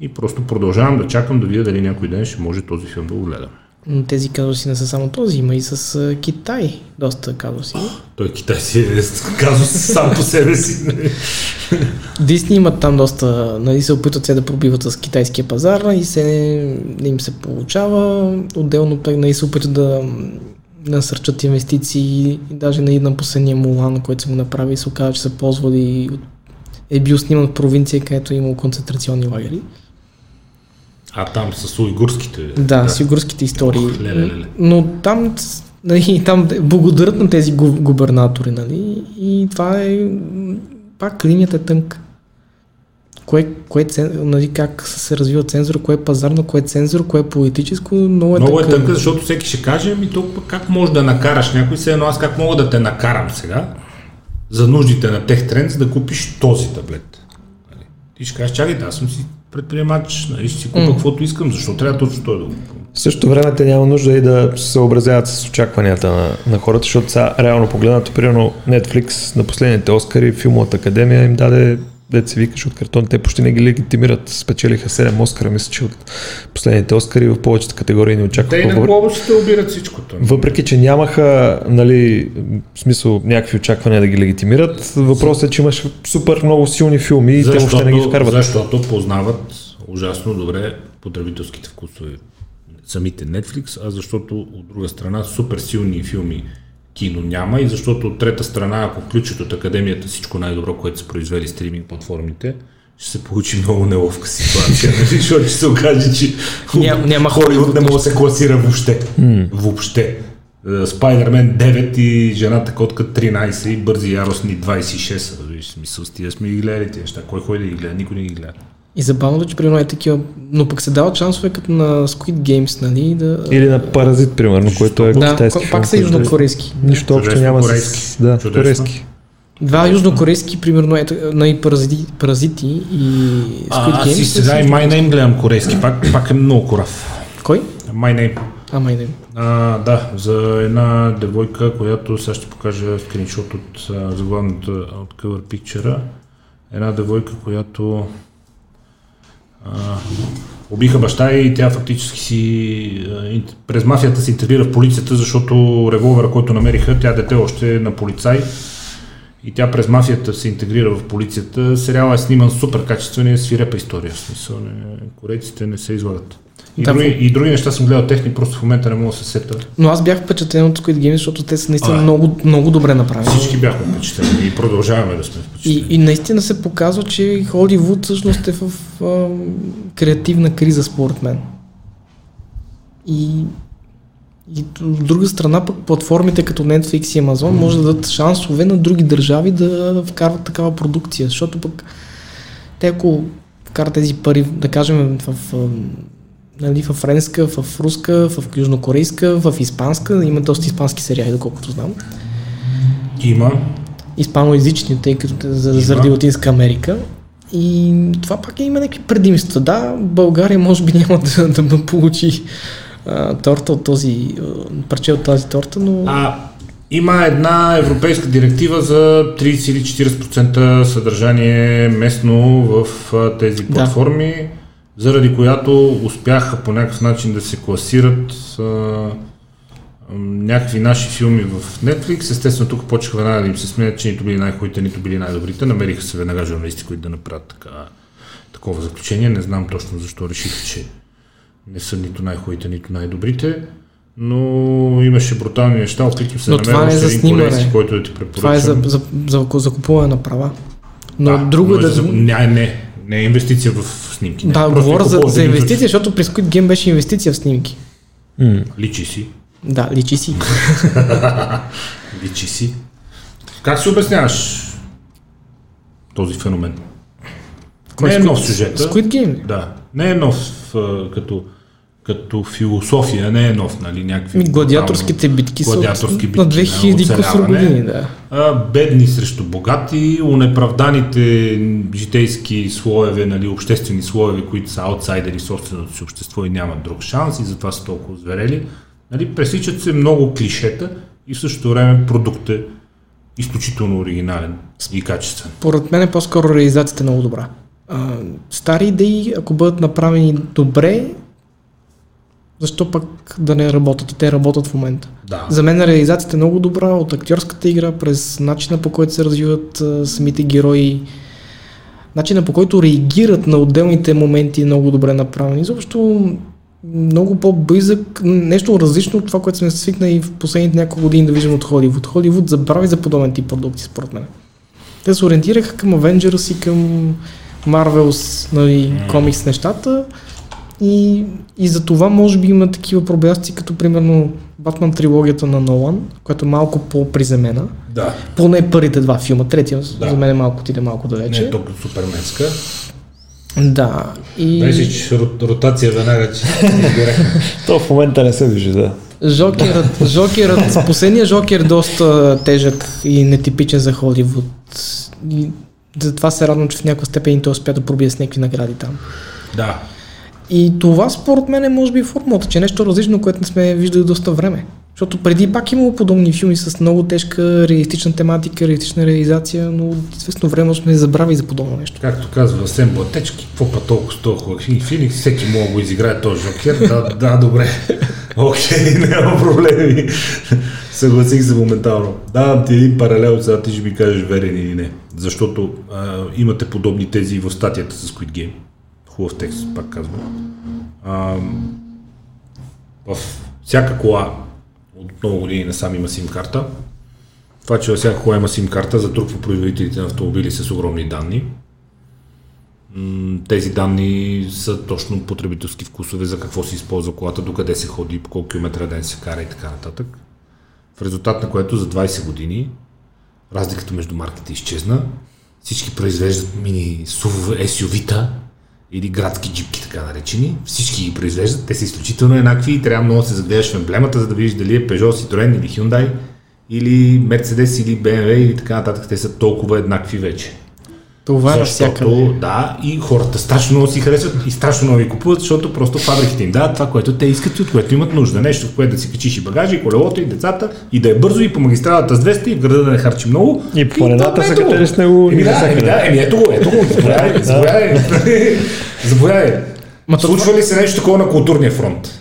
и просто продължавам да чакам да видя дали някой ден ще може този филм да го гледам.
Но Тези казуси не са само този, има и с Китай доста казуси.
Той Китай си е казус сам по себе си. нали?
Дисни имат там доста, нали се опитват се да пробиват с китайския пазар и се не им се получава. Отделно пък нали се опитват да насърчат инвестиции и даже на една последния Мулан, който са го направили, и се оказа, че са ползвали е бил сниман в провинция, където е имало концентрационни лагери.
А там с уйгурските.
Да, да. с югурските истории.
Ух, леле, леле.
Но там, нали, там благодарят на тези гу- губернатори, нали? И това е... Пак линията е тънка. Кое, кое цен, нали, как се развива цензура, кое е пазарно, кое е цензура, кое е политическо, много е
Много е
тънка.
тънка, защото всеки ще каже, ми толкова как може да накараш някой, все едно аз как мога да те накарам сега за нуждите на Tech Trends да купиш този таблет. Нали? Ти ще кажеш, чакай, да, аз съм си предприемач, нали, си купа каквото искам, защо трябва точно той да го?
В същото време те няма нужда и да се съобразяват с очакванията на, на хората, защото сега реално погледнато, примерно Netflix на последните Оскари, филмовата академия им даде дете се викаш от картон, те почти не ги легитимират. Спечелиха 7 Оскара, мисля, че от последните Оскари в повечето категории не
Те и на глобусите обират всичкото.
Въпреки, че нямаха, нали, в смисъл, някакви очаквания да ги легитимират, въпросът е, че имаш супер много силни филми и те въобще не ги вкарват.
Защото познават ужасно добре потребителските вкусове самите Netflix, а защото от друга страна супер силни филми кино няма и защото от трета страна, ако включат от академията всичко най-добро, което са произвели стриминг платформите, ще се получи много неловка ситуация, нали? защото ще се окаже, че
Ням- няма
Холивуд не може да се класира въобще. Въобще. Е, Spider-Man 9 и жената котка 13 и бързи яростни 26. Разбираш, смисъл с тия сме ги гледали тези неща. Кой ходи да ги гледа? Никой не ги гледа.
И забавното, че примерно е такива, но пък се дават шансове като на Squid Games, нали, да...
Или на Паразит, примерно, който е
да,
китайски
пак са
филм, е-
южнокорейски.
Нищо общо няма
корейски.
с... Да,
Чудесно.
корейски.
Два южнокорейски, примерно, ето, на и паразити, паразити и Squid
А, аз
Games.
си
са
сега и My Name гледам корейски. Пак, пак е много корав.
Кой?
My Name.
А, май не.
А, да, за една девойка, която сега ще покажа скриншот от заглавната от cover picture. Една девойка, която а, убиха баща и тя фактически си през мафията се интегрира в полицията, защото револвера, който намериха, тя дете още е на полицай и тя през мафията се интегрира в полицията. Сериалът е сниман супер качествено и е свирепа история. В смисъл, не, корейците не се излагат. И,
Да,
други, и други неща съм гледал техни, просто в момента не мога да се сета.
Но аз бях впечатлен от Squid Games, защото те са наистина
А, да.
много, много добре направени.
Всички бяхме впечатлени и продължаваме да сме
И,
впечатлени.
и наистина се показва, че Холивуд всъщност е в а, креативна криза, според мен. И, и от друга страна, пък платформите като Netflix и Amazon може да дадат шансове на други държави да вкарват такава продукция, защото пък те ако вкарат тези пари, да кажем, в, нали, в френска, в руска, в южнокорейска, в испанска, има доста испански сериали, доколкото знам
Има.
испаноязични, тъй като за, заради Латинска Америка. И това пак има някакви предимства. Да, България може би няма да, да получи а, торта от този, парче от тази торта, но
А Има една европейска директива за 30 или 40% съдържание местно в тези
Да.
платформи, заради която успяха по някакъв начин да се класират а, някакви наши филми в Netflix. Естествено, тук почнаха веднага да им се смеят, че нито били най-хубавите, нито били най-добрите. Намериха се веднага журналисти, които да направят така, такова заключение. Не знам точно защо решиха, че не са нито най-хубавите, нито най-добрите. Но имаше брутални неща, опитвам се
Но
да
това
намеря
не е за
един
снимане.
корейски, който да ти препоръчам.
Това е за, за, за, за закупуване на права. Но
да,
друго
но
е да...
за, не, не, не е инвестиция в снимки. Не.
Да,
Просто
говоря за, за инвестиция, защото при Squid Game беше инвестиция в снимки.
Ключ. Личи си.
Да, личи си.
Личи си. Как си обясняваш този феномен? не е нов сюжет.
Squid Game.
Да. Не е нов като, като философия, не е нов, нали, някакви...
Ми, Гладиаторските битки са от-
Гладиаторски битки,
на
да,
2000 кусор
оцеляване.
години. Да.
а, бедни срещу богати, унеправданите житейски слоеве, нали, обществени слоеве, които са аутсайдери собственото си общество и нямат друг шанс и затова са толкова зверели. Нали, пресичат се много клишета и в същото време продуктът е изключително оригинален и качествен.
Поред мен е по-скоро реализацията е много добра. А, стари идеи, ако бъдат направени добре, защо пък да не работят? И те работят в момента.
Да.
За мен реализацията е много добра от актьорската игра, през начина по който се развиват а, самите герои, начина по който реагират на отделните моменти е много добре направен. Изобщо много по-близък, нещо различно от това, което сме свикнали в последните няколко години да виждам от Холивуд. Холивуд забрави за подобен тип продукти, според мен. Те се ориентираха към Avengers и към Marvels, нали, комикс нещата и, и за това може би има такива пробясти, като примерно Батман трилогията на Нолан, която е малко по-приземена.
Да.
Поне първите два филма, третия
Да.
за мен е малко отиде малко
Не
далече.
е толкова суперменска.
Да. И
Беше, че рот- ротация веднага, че.
То в момента не се вижда, да.
Жокерът, Жокерът, последният Жокер е доста тежък и нетипичен за Холивуд. И затова се радвам, че в някаква степен той успя да пробие с някакви награди там.
Да.
И това според мен е може би формулата, че е нещо различно, което не сме виждали доста време. Защото преди пак имало подобни филми с много тежка реалистична тематика, реалистична реализация, но известно време сме забравили за подобно нещо.
Както казва Асен Блатечки, какво па толкова с толкова Феникс, всеки мога да изиграе този жокер. Да, да, добре. Окей, няма проблеми. Съгласих се моментално. Давам ти един паралел, сега ти ще ми кажеш верен или не. Защото а, имате подобни тези в статията с Squid Game. Хубав текст, пак казвам. В всяка кола от много години насам има сим карта. Това, че във всяка кола има сим карта, затрупва производителите на автомобили с огромни данни. Тези данни са точно потребителски вкусове за какво се използва колата, докъде се ходи, по колко километра ден се кара и така нататък. В резултат на което за 20 години разликата между марките изчезна. Всички произвеждат мини SUV, SUV-та или градски джипки, така наречени. Всички ги произвеждат, те са изключително еднакви и трябва много да се загледаш в емблемата, за да видиш дали е Peugeot, Citroen или Hyundai или Mercedes или BMW или така нататък. Те са толкова еднакви вече.
Това е навсякъде.
да, и хората страшно много си харесват и страшно много ви купуват, защото просто фабриките им дават това, което те искат и от което имат нужда. Нещо, в което да си качиш и багажи, и колелото, и децата, и да е бързо, и по магистралата с 200, и в града да не харчи много.
И по планината
то
са
ето го.
катери с него,
Еми да, еми да, еми ето го, ето го, заповядай, заповядай. Заповядай. Случва ли се нещо такова на културния фронт?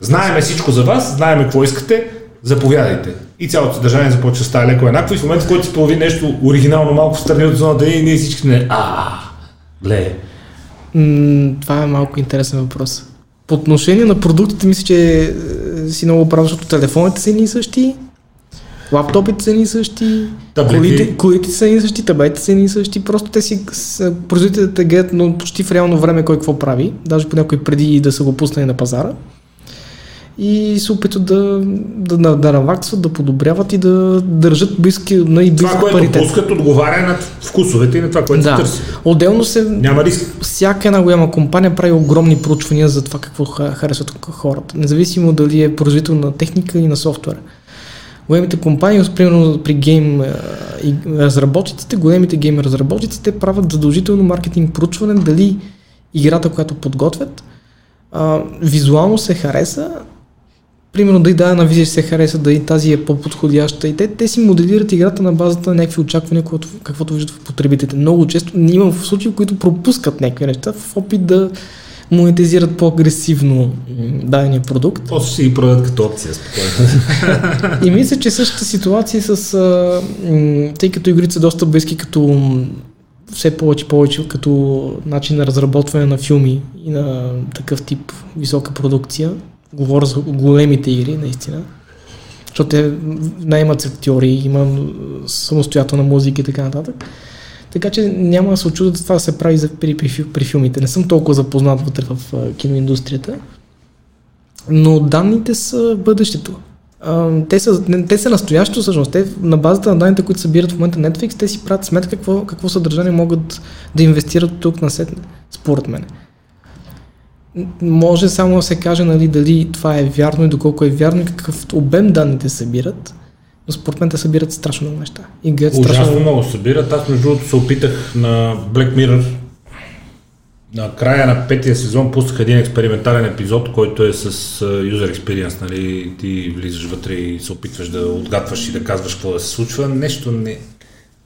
Знаеме всичко за вас, знаеме какво искате, заповядайте. И цялото съдържание започва да става леко еднакво и в момента, в който се появи нещо оригинално малко в страни от зоната и ние всички сме а гле.
М, това е малко интересен въпрос. По отношение на продуктите, мисля, че е, си много прав, защото телефоните са едни и същи, лаптопите са едни и същи,
Таблети.
колите, колите са едни и същи, таблетите са едни и същи, просто те си, производителите гледат но почти в реално време кой какво прави, даже по някой преди да са го пуснали на пазара и се опитват да, да, да, да наваксват, да подобряват и да държат близки, най-близки
Това, което пускат, отговаря на вкусовете и на това, което се
Да.
търси.
Отделно се
Няма риск.
всяка една голяма компания прави огромни проучвания за това какво ха- харесват хората, независимо дали е производител на техника или на софтуер. Големите компании, примерно при гейм и разработчиците, големите гейм разработчиците правят задължително маркетинг проучване дали играта, която подготвят, а, визуално се хареса, примерно да и дадена визия се хареса, да и тази е по-подходяща. И те, те си моделират играта на базата на някакви очаквания, каквото, каквото виждат в потребителите. Много често има в случаи, в които пропускат някакви неща в опит да монетизират по-агресивно дадения продукт.
После ще ги продадат като опция, спокойно.
И мисля, че същата ситуация с... А, тъй като игрите са доста близки като все повече и повече като начин на разработване на филми и на такъв тип висока продукция. Говоря за големите игри, наистина. Защото те наймат се актьори, има самостоятелна музика и така нататък. Така че няма да се очудят това да се прави за, при, при, при филмите. Не съм толкова запознат вътре в киноиндустрията. Но данните са бъдещето. Те, са, не- те са настоящо всъщност. Те на базата на данните, които събират в момента Netflix, те си правят сметка какво, какво съдържание могат да инвестират тук на сетне, според мен. Може само да се каже нали, дали това е вярно и доколко е вярно и какъв обем данните събират, но според мен те събират страшно много неща. И гледат страшно
Ужасно много събират. Аз между другото се опитах на Black Mirror на края на петия сезон пуснах един експериментален епизод, който е с user experience, нали, ти влизаш вътре и се опитваш да отгадваш и да казваш какво да се случва. Нещо не,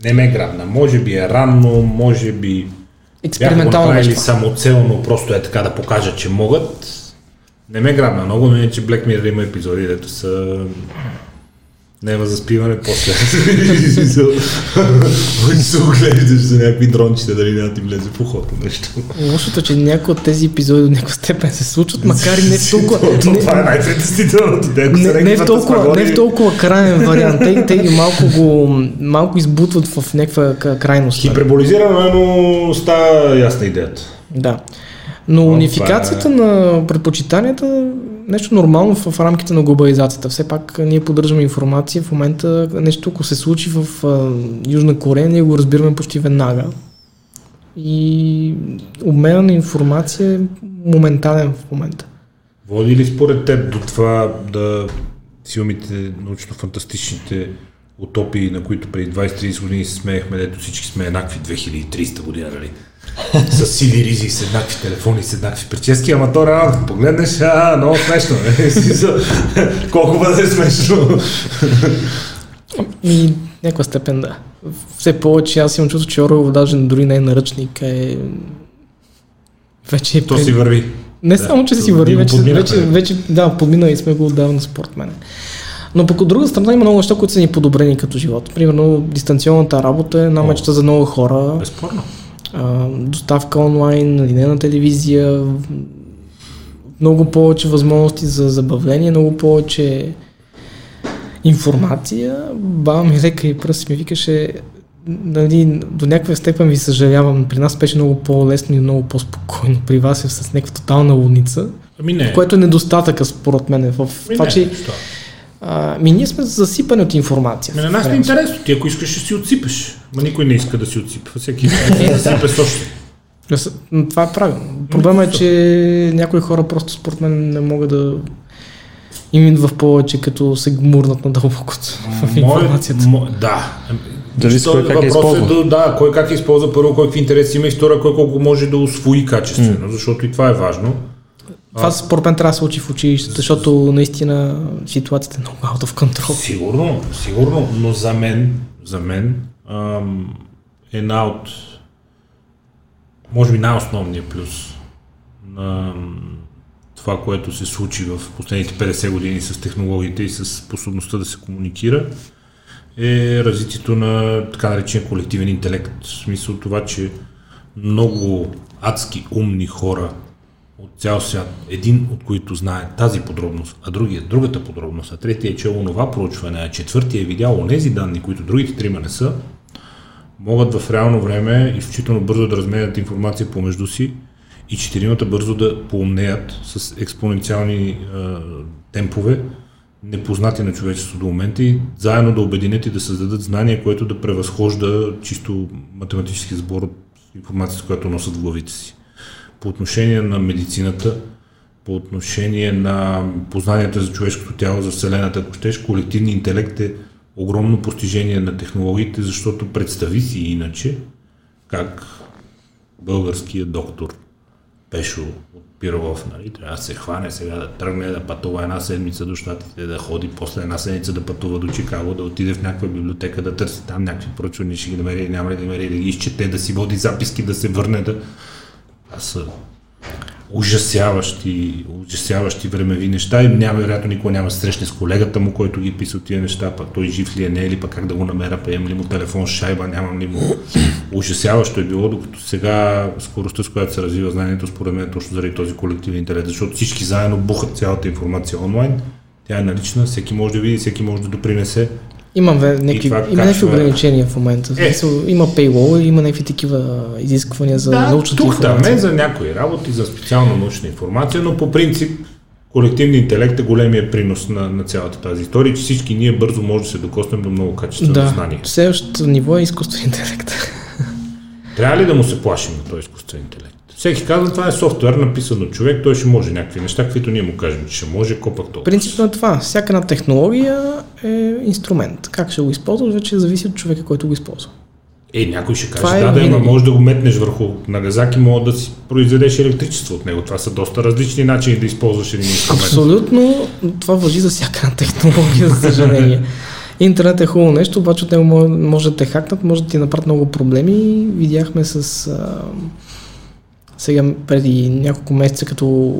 не ме грабна. Може би е ранно, може би
експериментално
направили
нещо.
самоцелно, просто е така да покажат, че могат. Не ме грабна много, но иначе Black Mirror има епизоди, дето са няма заспиване после. Които се оглеждаш за някакви дрончета, дали няма ти влезе в ухото нещо.
Лошото е, че някои от тези епизоди до някаква степен се случват, макар и не в толкова...
Това е най-притеснителното.
Не, не, в толкова, не в толкова крайен вариант. Те, те ги малко го малко избутват в някаква крайност.
Хиперболизирано е, но става ясна идеята.
Да. Но
това
унификацията
е-
на предпочитанията е нещо нормално в, рамките на глобализацията. Все пак ние поддържаме информация. В момента нещо, ако се случи в Южна Корея, ние го разбираме почти веднага. И обмена на информация е моментален в момента.
Води ли според теб до това да филмите, научно-фантастичните утопии, на които преди 20-30 години се смеехме, дето всички сме еднакви 2300 година, нали? С сиви ризи, с еднакви телефони, с еднакви прически, ама то реално, погледнеш, а, много смешно. Колко бъде смешно.
И някаква степен да. Все повече аз имам чувство, че Орел даже дори не е наръчник, е... Вече е
То си върви.
Не
Да,
само, че си върви,
го
вече,
подминахме.
вече, вече, да, подминали сме го отдавна според мен. Но пък от друга страна има много неща, които са ни подобрени като живот. Примерно дистанционната работа е една мечта за много хора.
Безспорно.
А, доставка онлайн, линейна телевизия, много повече възможности за забавление, много повече информация. Баба ми лека и пръст ми викаше, нали, до някаква степен ви съжалявам. При нас беше много по-лесно и много по-спокойно. При вас е с някаква тотална лудница,
Ами не.
което е недостатъка според мен в
Ами
това,
не,
че
защо?
А, ми ние сме засипани от информация.
Ами на нас не е интересно. Ти ако искаш, ще си отсипеш. Ма никой не иска да си отсипва. Всеки иска да си сипе също.
Да с- м, Това е правилно. Проблема е, че някои хора просто според мен не могат да им идва в повече, като се гмурнат надълбоко в информацията.
Мо, да.
Зависи кой как
Въпросът
използва.
Е, да, да, кой как използва, първо кой какви интереси има и второ кой колко може да освои качествено, защото и това е важно.
Това според мен трябва да се учи в училището, защото наистина ситуацията е много out of control.
Сигурно, сигурно, но за мен, за мен ам, една от, може би най-основният плюс на това, което се случи в последните 50 години с технологиите и с способността да се комуникира, е развитието на така наречен колективен интелект. В смисъл това, че много адски умни хора от цял свят, един от които знае тази подробност, а другия другата подробност, а третия е чел онова проучване, а четвъртия е видял онези данни, които другите трима не са, могат в реално време изключително бързо да разменят информация помежду си и четиримата бързо да поумнеят с експоненциални е, темпове, непознати на човечеството до момента и заедно да обединят и да създадат знание, което да превъзхожда чисто математически сбор от информацията, която носят в главите си. По отношение на медицината, по отношение на познанията за човешкото тяло, за Вселената, ако щеш, колективният интелект е огромно постижение на технологиите, защото представи си иначе как българският доктор Пешо от Пирогов, нали? Трябва да се хване сега, да тръгне да пътува една седмица до щатите, да ходи, после една седмица да пътува до Чикаго, да отиде в някаква библиотека, да търси там някакви проучвания, ще ги намери, няма ли да намери, да ги изчете, да си води записки, да се върне, да... Са ужасяващи, ужасяващи времеви неща и няма, вероятно никога няма да срещне с колегата му, който ги писал тия неща, пък той жив ли е, не е ли, пък как да го намеря, имам ли му телефон шайба, нямам ли му. Ужасяващо е било, докато сега скоростта, с която се развива знанието, според мен е точно заради този колективен интелект, защото всички заедно бухат цялата информация онлайн, тя е налична, всеки може да види, всеки може да допринесе.
Има някакви,
това
има някакви ограничения в момента.
Е.
Има paywall, има някакви такива изисквания за научната
тук да,
информация.
не за някои работи, за специална научна информация, но по принцип колективният интелект е големия принос на, на цялата тази история, че всички ние бързо може да се докоснем до много качествено
Да,
знание.
следващото ниво е изкуствен интелект.
Трябва ли да му се плашим на този изкуствен интелект? Всеки казва, това е софтуер, написан от човек, той ще може някакви неща, каквито ние му кажем, че ще може, копак толкова.
Принципно е това. Всяка една технология е инструмент. Как ще го използваш, вече зависи от човека, който го използва.
Е, някой ще
Това
каже,
е
да, да, ама може да го метнеш върху нагазак и мога да си произведеш електричество от него. Това са доста различни начини да използваш един инструмент.
Абсолютно това въжи за всяка технология, за съжаление. Интернет е хубаво нещо, обаче от него може, може да те хакнат, може да ти направят много проблеми. Видяхме с а, сега преди няколко месеца, като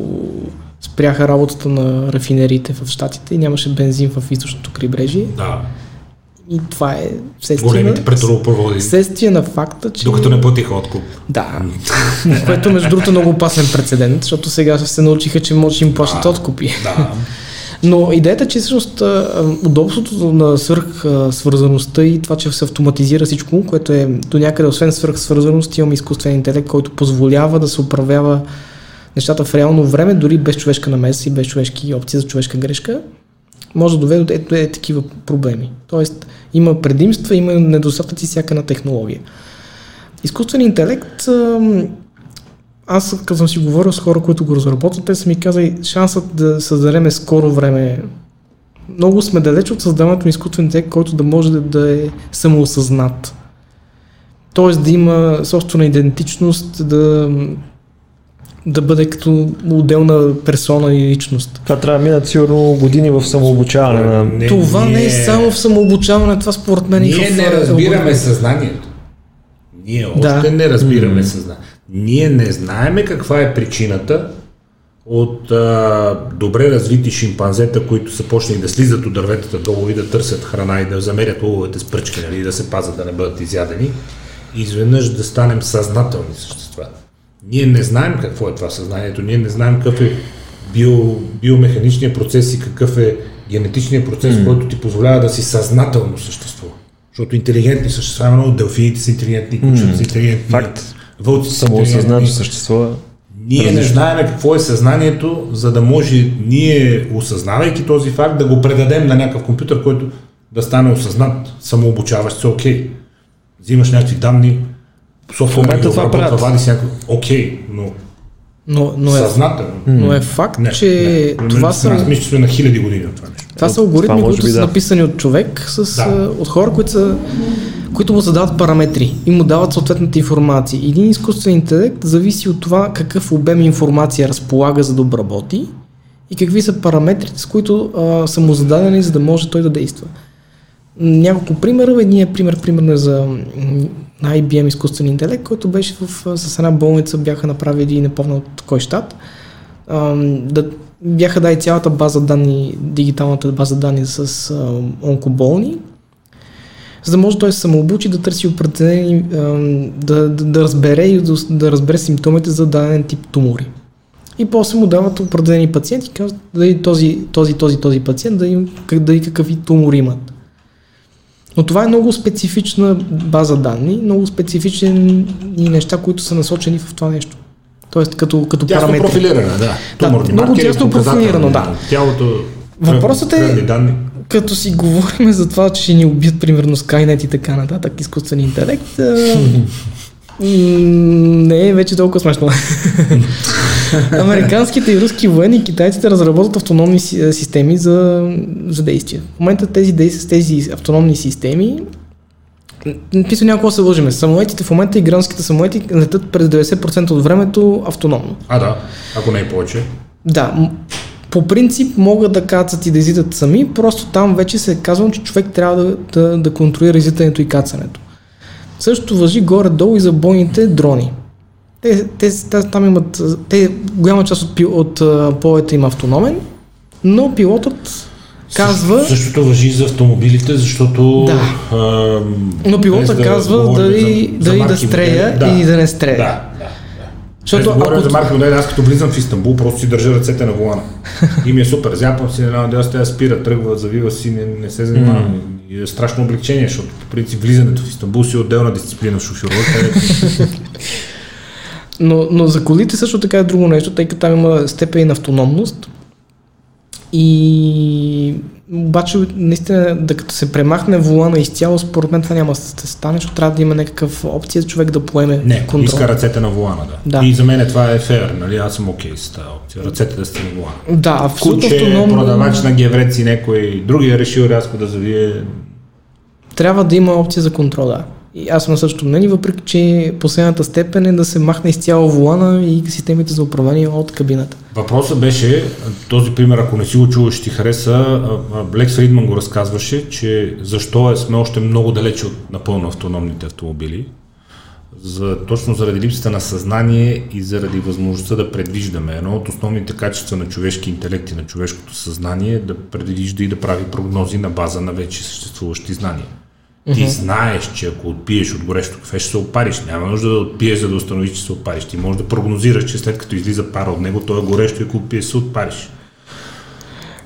спряха работата на рафинериите в Штатите и нямаше бензин в източното крайбрежие.
Да,
И това е следствие
големите
на,
петролопроводи,
следствие на факта, че...
докато не платиха откуп.
Да, което между другото е много опасен прецедент, защото сега се научиха, че може да им плащат
Да.
откупи.
Да,
Но идеята, че всъщност удобството на свърх свързаността и това, че се автоматизира всичко, което е до някъде, освен свърх свързаност, имаме изкуствен интелект, който позволява да се управлява нещата в реално време, дори без човешка намеса и без човешки опции за човешка грешка, може да доведе до е, до е, такива проблеми. Тоест, има предимства, има недостатъци всяка на технология. Изкуственият интелект, аз като съм си говорил с хора, които го разработват, те са ми казали, шансът да създадем скоро време много сме далеч от създаването на изкуствен интелект, който да може да, да е самоосъзнат. Тоест да има собствена идентичност, да, да бъде като отделна персона и личност.
Това трябва да минат сигурно години в самообучаване на...
Не,
това не е
ние-
само в самообучаване, това според мен и
Ние
в
не разбираме съзнанието. Ние още
Да.
не разбираме съзнанието. Ние не знаеме каква е причината от а, добре развити шимпанзета, които са почнали да слизат от дърветата долу и да търсят храна и да замерят лововете с пръчки, нали, да се пазят да не бъдат изядени, изведнъж да станем съзнателни същества. Ние не знаем какво е това съзнанието, ние не знаем какъв е био, биомеханичният процес и какъв е генетичният процес, mm. който ти позволява да си съзнателно същество. Защото интелигентни същества, много делфините са интелигентни, кучета са интелигентни,
Факт.
Вълци са
Самоосъзнато
интелигентни.
същество.
Ние не знаем какво е съзнанието, за да може ние, осъзнавайки този факт, да го предадем на някакъв компютър, който да стане осъзнат, самообучаващ се, окей. Взимаш някакви данни, софтуер
момента това правят.
вади си някакво, окей, но
Но, но, е,
съзнателно.
но е факт,
Не,
че
не.
това
Аз
са...
мисля, че сме на хиляди години от това нещо.
Това са алгоритми,
може
които са
да.
написани от човек, с,
Да.
от хора, които, са, които му задават параметри и му дават съответната информация. Един изкуствен интелект зависи от това какъв обем информация разполага за да обработи и какви са параметрите, с които а, са му зададени, за да може той да действа. Няколко примера. Едният пример, примерно е за IBM изкуствен интелект, който беше в, а, с една болница, бяха направили, не помня от кой щат, ам, да бяха дай цялата база данни, дигиталната база данни с а, онкоболни, за да може той да се самообучи да търси определени, да, да, да разбере и да, да разбере симптомите за даден тип тумори. И после му дават определени пациенти, казват дали този, този, този, този пациент, да им, как, дали какви тумори имат. Но това е много специфична база данни, много специфични неща, които са насочени в това нещо. Тоест като, като
Тясно
параметри.
профилиране, да.
Да,
Туморни
много
маркери,
тясно профилирано, да.
Тялото,
Въпросът е-
данни.
Като си говорим за това, че ще ни убият примерно Skynet и така нататък, изкуствен интелект, а, не е вече толкова смешно. Американските и руски военни и китайците разработват автономни си- системи за, за действие. В момента тези, действия- тези автономни системи Писал няколко се лъжиме. Самолетите в момента и гранските самолети летат през 90% от времето автономно.
А, да, ако не е повече.
Да, по принцип могат да кацат и да излитат сами, просто там вече се е казвам, че човек трябва да, да, да контролира излитането и кацането. Също въжи горе-долу и за бойните дрони. Те, те, те там имат, те, голяма част от, от а, полета има автономен, но пилотът казва,
Същото въжи и за автомобилите, защото...
Да.
А,
но пилота
без
казва
говорим
дали,
за- за
дали да
марки
стреля
модели.
или да не стреля.
Да, да.
Защото
Защото говорим
ако-
за марки модели, аз като влизам в Истанбул, просто си държа ръцете на волана. И ми е супер. Зяпам си една надява, тя спира, тръгва, завива си, не, не се занимавам. И е страшно облегчение, защото по принцип влизането в Истанбул си е отделна дисциплина в шофьорова, където
Но, но за колите също така е друго нещо, тъй като там има степен на автономност. И обаче, наистина, да като се премахне волана изцяло, според мен това няма да се стане, защото трябва да има някакъв опция човек да поеме
Не,
контрол.
иска ръцете на волана, да.
Да.
И за мен това е фер, нали? Аз съм окей с тази опция. Ръцете да сте на волана.
Да, абсолютно
Куче,
автономно.
продавач на гевреци, някой другия е решил рязко да завие.
Трябва да има опция за контрол, да. И аз съм на същото мнение, въпреки че последната степен е да се махне изцяло волана и системите за управление от кабината.
Въпросът беше, този пример, ако не си го чуваш, ти хареса, Блекс Фридман го разказваше, че защо е, сме още много далече от напълно автономните автомобили, за, точно заради липсата на съзнание и заради възможността да предвиждаме. Едно от основните качества на човешки интелект и на човешкото съзнание е да предвижда и да прави прогнози на база на вече съществуващи знания. Ти знаеш, че ако отпиеш от горещо кафе, ще се опариш. Няма нужда да отпиеш, за да установиш, че се опариш. Ти можеш да прогнозираш, че след като излиза пара от него, то е горещо и ако отпиеш, се отпариш.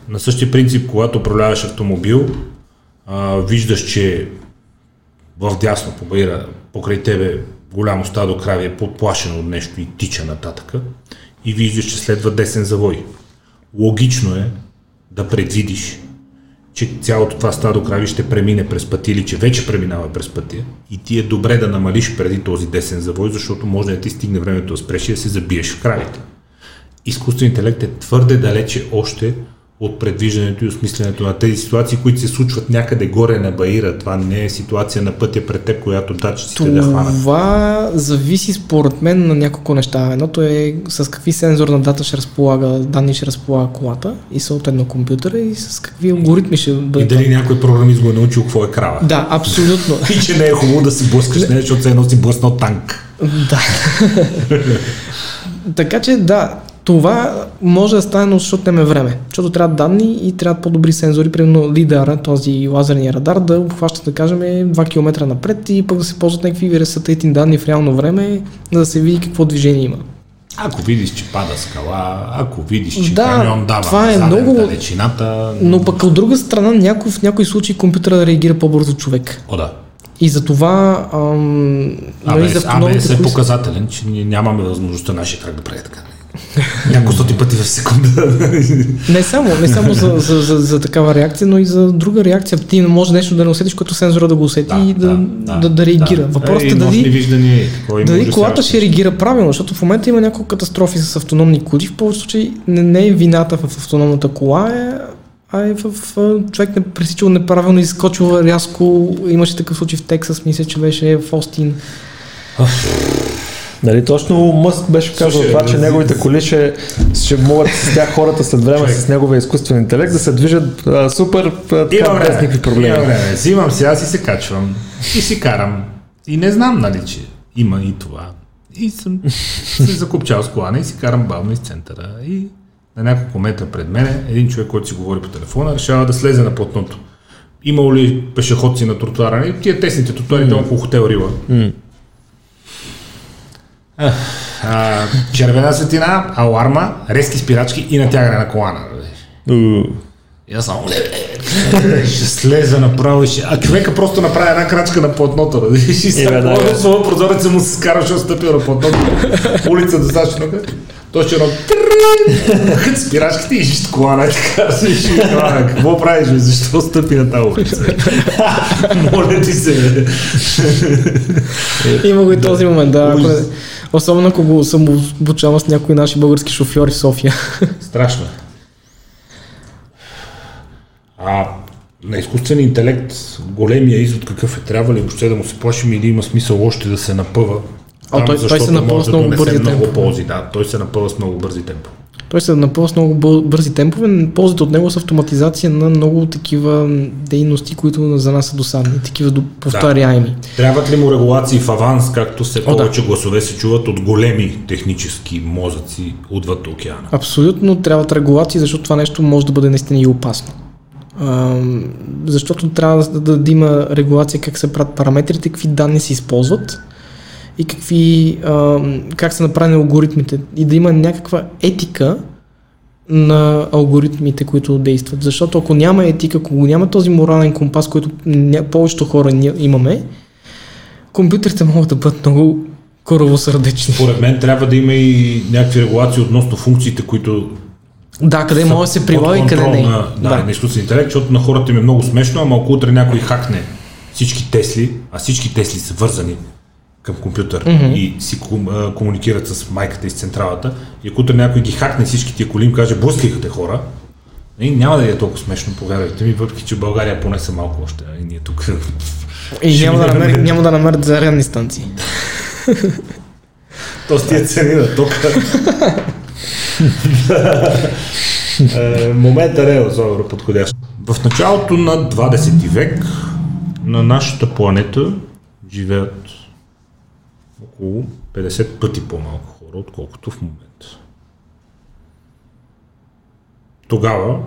На същия принцип, когато управляваш автомобил, а, виждаш, че в дясно по баира, покрай тебе голямо стадо крави е подплашено от нещо и тича нататъка и виждаш, че следва десен завой. Логично е да предвидиш, че цялото това стадо крави ще премине през пътя или че вече преминава през пътя и ти е добре да намалиш преди този десен завой, защото може да ти стигне времето да спреш и да се забиеш в кравите. Изкуственият интелект е твърде далече още от предвиждането и осмисленето на тези ситуации, които се случват някъде горе на Баира. Това не е ситуация на пътя пред теб, която датчиците да хванат.
Това зависи според мен на няколко неща. Едното е с какви сензорна дата ще разполага, данни ще разполага колата и съответно компютъра и с какви алгоритми ще
И
бъде.
дали някой програмист го е научил какво е крава.
Да, абсолютно.
И че не е хубаво да се блъскаш нея, защото се едно си блъснал танк.
да. така че да, това може да стане, но защото нямаме време. Защото трябва данни и трябва по-добри сензори, примерно лидара, този лазерния радар, да обхваща, да кажем, 2 км напред и пък да се ползват някакви сателитни данни в реално време, за да се види какво движение има.
Ако видиш, че пада скала, ако видиш, че
Да,
камион дава
това е много-
далечината...
Но пък от друга страна, някой, в някои случаи компютъра реагира по-бързо човек.
О, да.
И за това ам, нали, за автономните
АБС е показателен, че ние нямаме възможността нашия трак да прави така. Няколко стоти пъти в секунда.
Не само, не само за, за, за, за, такава реакция, но и за друга реакция. Ти не може нещо да не усетиш, което сензора да го усети и да, да, да, реагира. Въпросът е
Е,
дали,
има
дали колата ще реагира правилно, защото в момента има няколко катастрофи с автономни коли. В повечето случаи не, не е вината в автономната кола, е, а е в, в човек не пресичал неправилно, изскочил рязко. Имаше такъв случай в Тексас, мисля, че беше в Остин.
Нали, точно Мъск беше казал
Слушай,
това, че неговите коли ще, ще могат с тях хората след време
Човек.
с неговия изкуствен интелект да се движат а, супер а, така,
Има
без
време,
никакви проблеми.
Има време. Взимам си, аз и се качвам. И си карам. И не знам, нали, че има и това. И съм се закупчал с колана и си карам бавно из центъра. И на няколко метра пред мене, един човек, който си говори по телефона, решава да слезе на платното. Имало ли пешеходци на тротуара? Нали, Тия тесните тротуари, mm. около хотел Рила.
М.
А, а, червена светлина, аларма, резки спирачки и натягане на колана. И аз само ще слеза направо и ще... А човека просто направи една крачка на платното. Да видиш и сега по своя прозореца му се скара, защото стъпил на платното. Улица достатъчно. Той ще едно хът спирачките и ще колана и така се колана. Какво правиш, бе? Защо стъпи на тази улица? Моля ти се.
Има го и този момент, да. Ако, особено ако го съм обучавал с някои наши български шофьори в София.
Страшно. е. А, на изкуствен интелект големия извод какъв е, трябва ли въобще да му се плашим или има смисъл още да се напъва?
А, той- той се
може
с много бързи
много
темпове.
ползи, да, той се напъва с много бързи темпове.
Той се напълва с много бързи темпове. Ползите от него са автоматизация на много такива дейности, които за нас са досадни, такива повторяеми.
Трябват ли му регулации в аванс, както все
О, да.
повече гласове се чуват от големи технически мозъци отвъд океана?
Абсолютно трябват регулации, защото това нещо може да бъде наистина и опасно. Защото трябва да, да, да има регулация как се правят параметрите, какви данни се използват и какви, ам, как са направени алгоритмите и да има някаква етика на алгоритмите, които действат. Защото ако няма етика, ако няма този морален компас, който ня- повечето хора имаме, компютрите могат да бъдат много коровосърдечни.
Според мен трябва да има и някакви регулации относно функциите, които
Да, къде може да се прилага и къде не.
На, да, на изкуствен интелект, защото на хората им е много смешно, ама ако утре някой хакне всички Тесли, а всички Тесли са вързани към компютър
Мгм.
и си ком, а, комуникират с майката и с централата, и ако утре някой ги хакне всички тия коли им каже, блъскайте те хора, и няма да е толкова смешно, повярвайте ми, въпреки че България поне са малко още, и ние тук.
И няма да,
минем
намерят,
на-
няма да намерят зарядни станции.
То с тия цени на тока. Е, Момента не е особено подходящ. В началото на 20 век на нашата планета живеят около 50 пъти по-малко хора, отколкото в момента. Тогава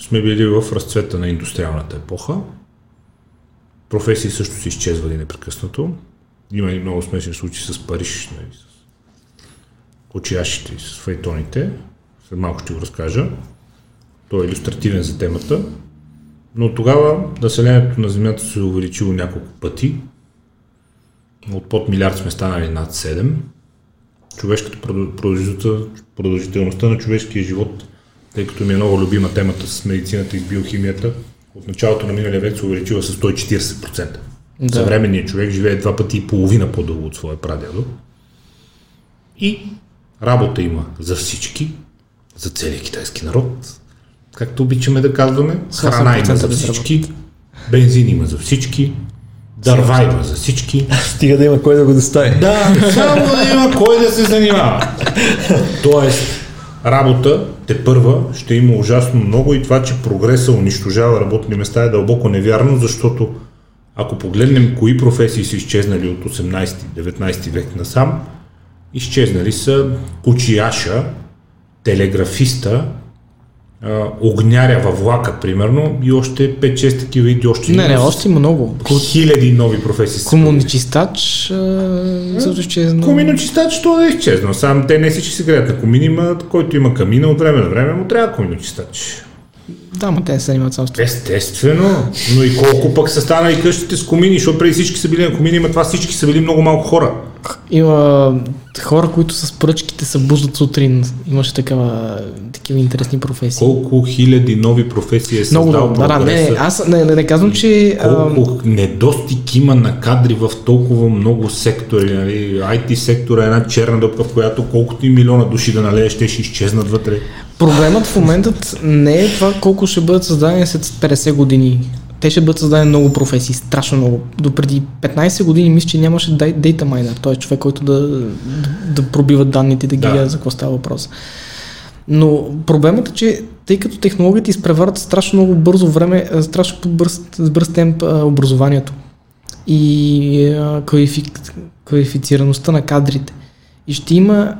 сме били в разцвета на индустриалната епоха. Професии също са изчезвали непрекъснато. Има и много смешни случаи с Париж, нали, с кочияшите и с файтоните. След малко ще го разкажа. Той е иллюстративен за темата. Но тогава населението на Земята се е увеличило няколко пъти. От под милиард сме станали над 7. Човешката продъл- продължителността, на човешкия живот, тъй като ми е много любима темата с медицината и с биохимията, от началото на миналия век се увеличила с 140%.
Да.
Съвременният човек живее два пъти и половина по-дълго от своя прадядо. И работа има за всички, за целия китайски народ, както обичаме да казваме. Храна има
8%
за всички, бензин има за всички, дърва има за всички.
Стига да има кой да го достави.
Да, само да има кой да се занимава. Тоест, работа те първа ще има ужасно много и това, че прогреса унищожава работни места е дълбоко невярно, защото ако погледнем кои професии са изчезнали от 18-19 век насам, изчезнали са кучияша, телеграфиста, а, огняря във влака, примерно, и още 5-6 такива идиощи.
Не, не, още има много.
Хиляди нови професии.
Комуничистач също изчезна.
Коминочистач, що да е изчезнал. Сам те не всички се греят на комини, ма който има камина от време на време му трябва коминочистач.
Да, ма те не се занимават само с това.
Естествено, но и колко пък са станали къщите с комини, защото преди всички са били на комини, ма това всички са били много малко хора.
Има хора, които с пръчките се буждат сутрин. Имаше такава, такива интересни професии.
Колко хиляди нови професии е
Много,
създал
много. Да, да, не, аз не, не, не казвам, че... а,
Колко недостиг има на кадри в толкова много сектори. Нали? IT сектора е една черна дупка, в която колкото и милиона души да налееш, те ще изчезнат вътре.
Проблемът в момента не е това колко ще бъдат създадени след 50 години. Те ще бъдат създадени много професии, страшно много. До преди 15 години мисля, че нямаше data miner, т.е. човек, който да, да, да пробива данните, да ги
Да.
гледа за какво става въпрос. Но проблемът е, че тъй като технологиите изпреварват страшно много бързо време, а, страшно бърз, с бърз темп а, образованието и квалифик, квалифицираността на кадрите. И ще има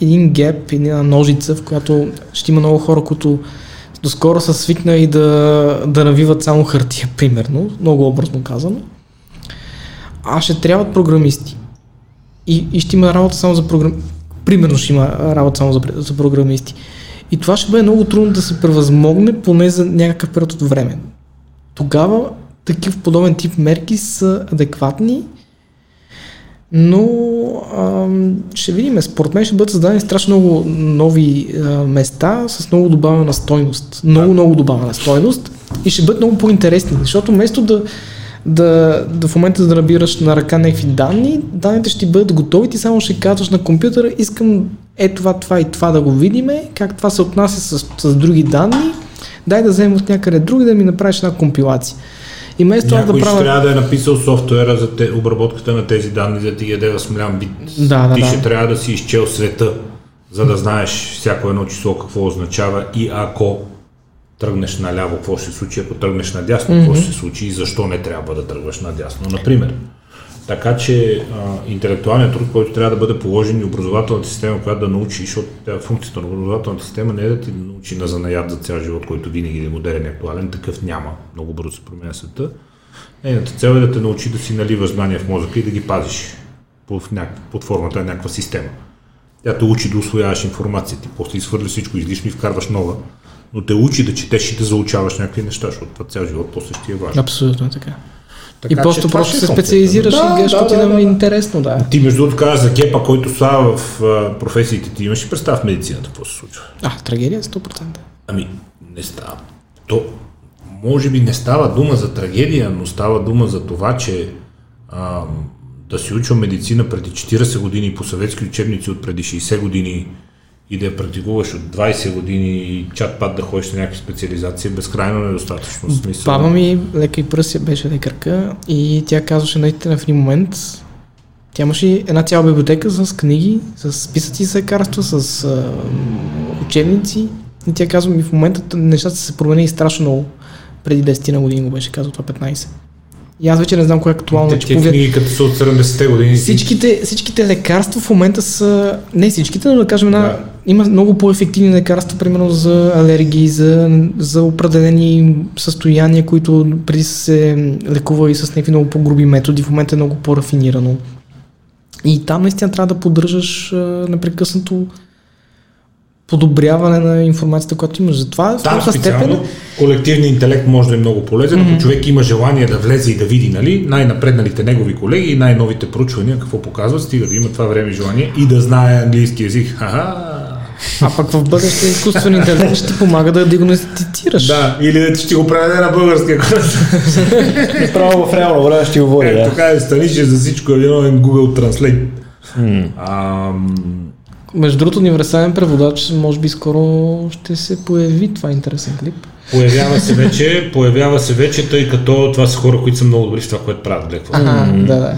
един геп, една ножица, в която ще има много хора, които доскоро са свикнали да, да навиват само хартия, примерно, много образно казано. А ще трябват програмисти. И, и ще има работа само за програм... Примерно ще има работа само за, за програмисти. И това ще бъде много трудно да се превъзмогне, поне за някакъв период от време. Тогава такив подобен тип мерки са адекватни, но ам, ще видим. Според мен ще бъдат създадени страшно много нови а, места с много добавена стойност. Много, много добавена стойност и ще бъдат много по-интересни, защото вместо да, да, да в момента да набираш на ръка някакви данни, данните ще ти бъдат готови, ти само ще казваш на компютъра, искам е това, това и това да го видиме, как това се отнася с, с други данни, дай да вземем от някъде други да ми направиш една компилация. И вместо
Някой
да
ще
правя...
трябва да е написал софтуера за те, обработката на тези данни, за да ти яде в смлян вид.
Да, да,
ти
да.
ще трябва да си изчел света, за да знаеш всяко едно число какво означава и ако тръгнеш наляво, какво ще се случи, ако тръгнеш надясно, какво ще се случи и защо не трябва да тръгваш надясно, например. Така че а, интелектуалният труд, който трябва да бъде положен и образователната система, която да научи, защото функцията на образователната система не е да ти научи на занаят за цял живот, който винаги е модерен и актуален, такъв няма. Много бързо се променя света. Нейната цел е да те научи да си наливаш знания в мозъка и да ги пазиш под, няк... под формата на някаква система. Тя те учи да усвояваш информация, ти после изхвърляш всичко излишно и вкарваш нова, но те учи да четеш и да заучаваш някакви неща, защото това цял живот после ще ти е важно.
Абсолютно така.
Така
и просто, просто
е
се
концепта.
специализираш
Да,
и гледаш,
да, да,
да,
да.
е интересно, да.
Ти между другото каза за гепа, който става в а, професиите ти. Имаш ли представа в медицината какво се случва?
А, трагедия 100%.
Ами, не става. То, може би не става дума за трагедия, но става дума за това, че а, да си учил медицина преди 40 години по съветски учебници от преди 60 години и да я практикуваш от 20 години и чат-пат да ходиш на някакви специализации безкрайно недостатъчно. Смисъл.
Баба ми, лека и пръся, беше лекарка и тя казваше наистина в един момент, тя имаше една цяла библиотека с книги, с списъци с лекарства, с а, учебници и тя казва ми в момента нещата са се променили страшно много. Преди 10 на години го беше казал това 15. И аз вече не знам кое е актуално.
Те,
че
книги като са от 70-те години.
Всичките, всичките лекарства в момента са, не всичките, но да кажем, една,
Да.
Има много по-ефективни лекарства, примерно за алергии, за, за определени състояния, които преди са се лекували с някакви много по-груби методи, в момента е много по-рафинирано. И там наистина трябва да поддържаш а, непрекъснато подобряване на информацията, която имаш. Затова в някаква
специално
степен
колективният интелект може да е много полезен, ако човек има желание да влезе и да види нали, най-напредналите негови колеги и най-новите проучвания, какво показват, стига да има това време и желание и да знае английски язик. Ха-ха!
А пък в бъдеще изкуствен интелект ще ти помага да диагностицираш.
Да, или да ще го преведе на български. не-
Право в реално време ще говори,
Е,
да.
така е, станише за всичко е виновен Google Translate. Ам,
Между другото, универсален преводач, може би скоро ще се появи това интересен клип.
появява се вече, появява се вече, тъй като това са хора, които са много добри в това, което правят. Гледай.
Ага, да, да.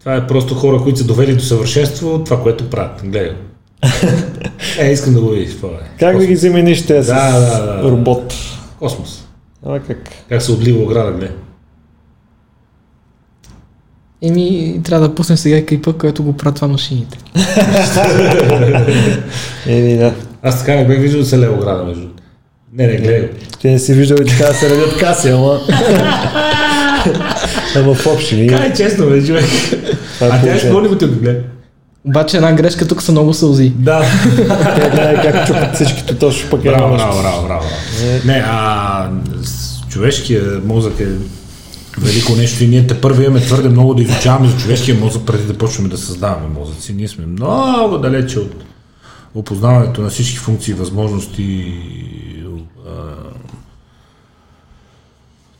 Това е просто хора, които са довели до съвършенство това, което правят. Гледай. Е, искам да го видиш. Това е.
Как да ги замениш те с
Да, да, да.
робот?
Космос.
А как?
Как се отлива ограда, гледай.
Еми, трябва да пуснем сега клипа, който го правят това машините.
Еми да.
Аз така не бях виждал да се лева ограда, между. Не, не, гледай.
Ти не си виждал и така да се редят каси, ама... ама в общи линии.
Кай, честно, бе, човек.
Е
А тя изпълни го ти го гледа.
Обаче една грешка тук са много сълзи.
Да.
Те гледай как чупат всичките точно пък е
Браво,
нещо.
браво, браво, браво. Не, а човешкия мозък е велико нещо и ние те първо имаме твърде много да изучаваме за човешкия мозък преди да почваме да създаваме мозъци. Ние сме много далече от опознаването на всички функции, възможности, а,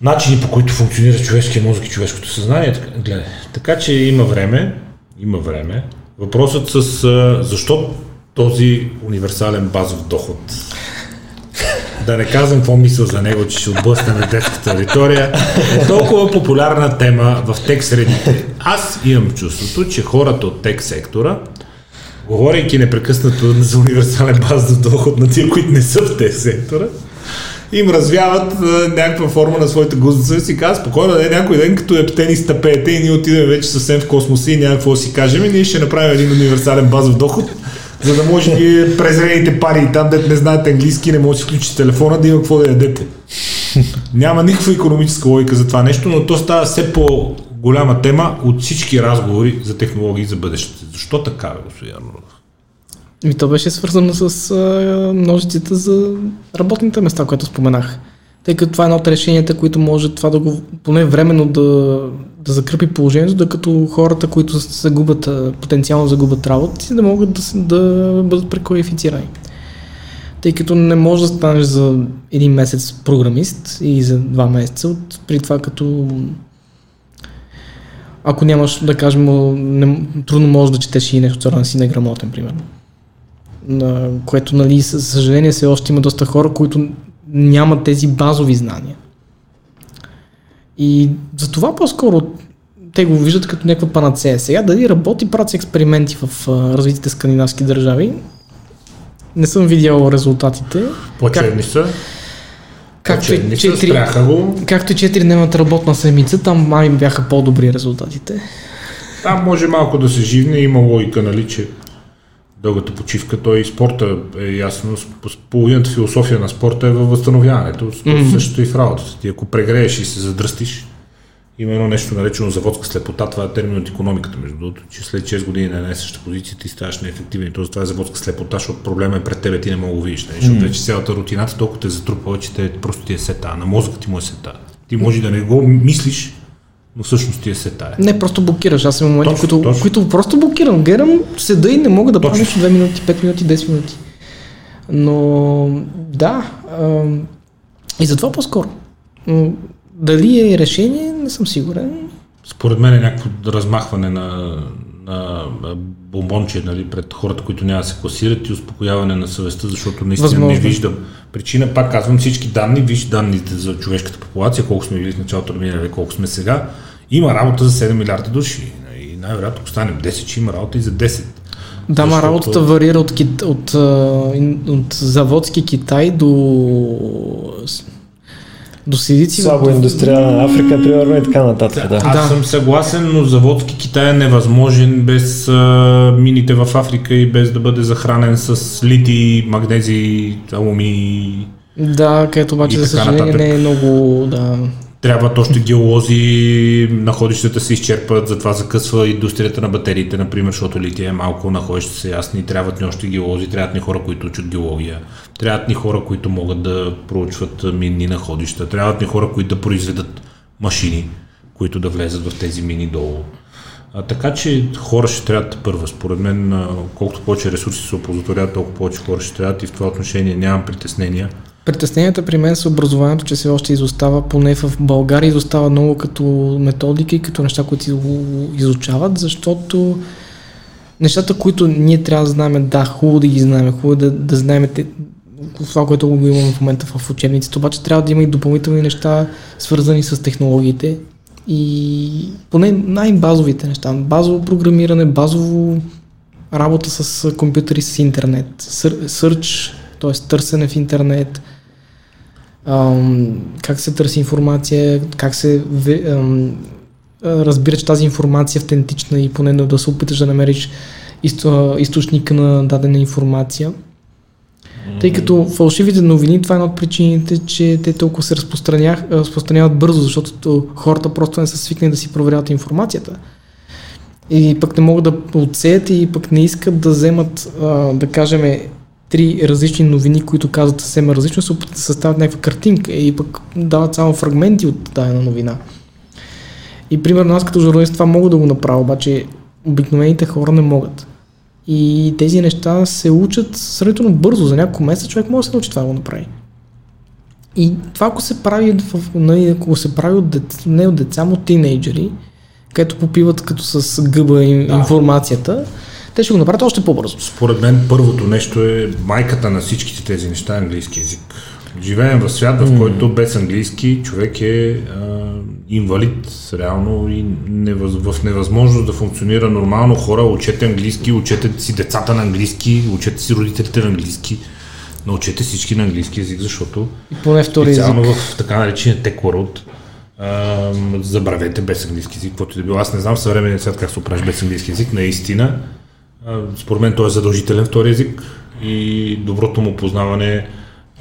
начини по които функционира човешкия мозък и човешкото съзнание. Гледай, така че има време, има време. Въпросът с а, защо този универсален базов доход да не казвам какво мисля за него, че ще отблъсне на детската аудитория, е толкова популярна тема в тек средите. Аз имам чувството, че хората от тек сектора, говорейки непрекъснато за универсален базов доход на тия, които не са в тек сектора, им развяват някаква форма на своята гузница и казват, спокойно, да е някой ден, като е птени стъпеете и ние отидем вече съвсем в космоса и няма какво да си кажем и ние ще направим един универсален базов доход, за да може вие презрените пари там, дете не знаете английски, не може да си включите телефона, да има какво да ядете. Няма никаква економическа логика за това нещо, но то става все по-голяма тема от всички разговори за технологии за бъдещето. Защо така, господин Арнолов?
И то беше свързано с а, множицата за работните места, които споменах. Тъй като това е едно от решенията, които може това да го, поне временно да, да закрепи положението, докато хората, които се губят, а, потенциално загубят работа, си да могат да, да бъдат преквалифицирани. Тъй като не може да станеш за един месец програмист и за два месеца, от, при това като ако нямаш, да кажем, не, трудно можеш да четеш и нещо, царан си неграмотен, примерно на което, нали, със съжаление, все още има доста хора, които нямат тези базови знания. И за това по-скоро те го виждат като някаква панацея. Сега дали работи, правят се експерименти в а, развитите скандинавски държави. Не съм видял резултатите.
По-черни са.
Както и,
По-черни са,
4,
спряха го.
както и 4-дневната работна седмица, там май бяха по-добри резултатите.
Там може малко да се живне, има логика, нали, че дългата почивка, той и спорта е ясно, половината философия на спорта е във възстановяването, mm-hmm. Същото и в работата. Ти ако прегрееш и се задръстиш, има едно нещо наречено заводска слепота, това е термин от економиката, между другото, че след 6 години на една съща позиция ти ставаш неефективен и то това е заводска слепота, защото проблема е пред тебе, ти не мога да го видиш, нали? защото вече цялата рутината толкова те затрупала, че те просто ти е сета, на мозъка ти му е сета. Ти може да не го мислиш, но всъщност ти е сета.
Не, просто блокираш. Аз имам моменти,
Точно,
които,
точно.
които просто блокирам. Гледам, седа и не мога да правя нещо 2 минути, 5 минути, 10 минути. Но да, ам, и затова по-скоро. Дали е решение, не съм сигурен.
Според мен е някакво размахване на, на бомбонче нали, пред хората, които няма да се класират и успокояване на съвестта, защото наистина
Възможно.
не виждам причина. Пак казвам всички данни, виж данните за човешката популация, колко сме били в началото на миналия век, колко сме сега. Има работа за 7 милиарда души. И най-вероятно, ако станем 10, ще има работа и за 10.
Да, ма работата варира от, от, ин- от заводски Китай до, до сидици.
Слабо индустриална Африка, примерно и така нататък. Да.
Аз
Да.
съм съгласен, но заводски Китай е невъзможен без а, мините в Африка и без да бъде захранен с лити, магнези, алуми.
Да, където обаче за съжаление
нататък.
не е много, да.
Трябват още геолози, находищата се изчерпат, затова закъсва индустрията на батериите, например, защото лития е малко, находища са ясни, трябват ни още геолози, трябват ни хора, които учат геология, трябват ни хора, които могат да проучват минни находища, трябват ни хора, които да произведат машини, които да влезат в тези мини долу. А, така че хора ще трябват първа. Според мен, колкото повече ресурси се оползотворяват, толкова повече хора ще трябват и в това отношение нямам притеснения.
Притесненията при мен са образованието, че все още изостава, поне в България изостава много като методика и като неща, които изу- изучават, защото нещата, които ние трябва да знаем, да, хубаво да ги знаем, хубаво да, да знаем те, това, което го имаме в момента в учебниците, обаче трябва да има и допълнителни неща, свързани с технологиите и поне най-базовите неща. Базово програмиране, базово работа с компютъри, с интернет, search, т.е. търсене в интернет, ам, как се търси информация, как се ам, разбира, че тази информация е автентична и поне да се опиташ да намериш изто- източника на дадена информация. Тъй като фалшивите новини, това е една от причините, че те толкова се разпространяват бързо, защото то- хората просто не са свикнали да си проверяват информацията. И пък не могат да отсеят и пък не искат да вземат, да кажем, три различни новини, които казват съвсем различно, се опитат да съставят някаква картинка и пък дават само фрагменти от дадена новина. И примерно аз като журналист това мога да го направя, обаче обикновените хора не могат. И тези неща се учат сравнително бързо. За няколко месеца човек може да се научи това да го направи. И това ако се прави, в, нали, ако се прави от дет, не от деца, но от тинейджери, където попиват като с гъба им,
Да.
Те ще го направят още по-бързо.
Според мен първото нещо е майката на всичките тези неща е английски язик. Живеем в свят, в който без английски човек е а, инвалид, реално и невъз, в невъзможност да функционира нормално. Хора, учете английски, учете си децата на английски, учете си родителите на английски, научете всички на английски язик, защото
И поне втори език.
специално в така наречения World а, забравете без английски език, каквото и да било. Аз не знам съвременния свят как се оправиш без английски език, наистина. Според мен той е задължителен втори език и доброто му познаване е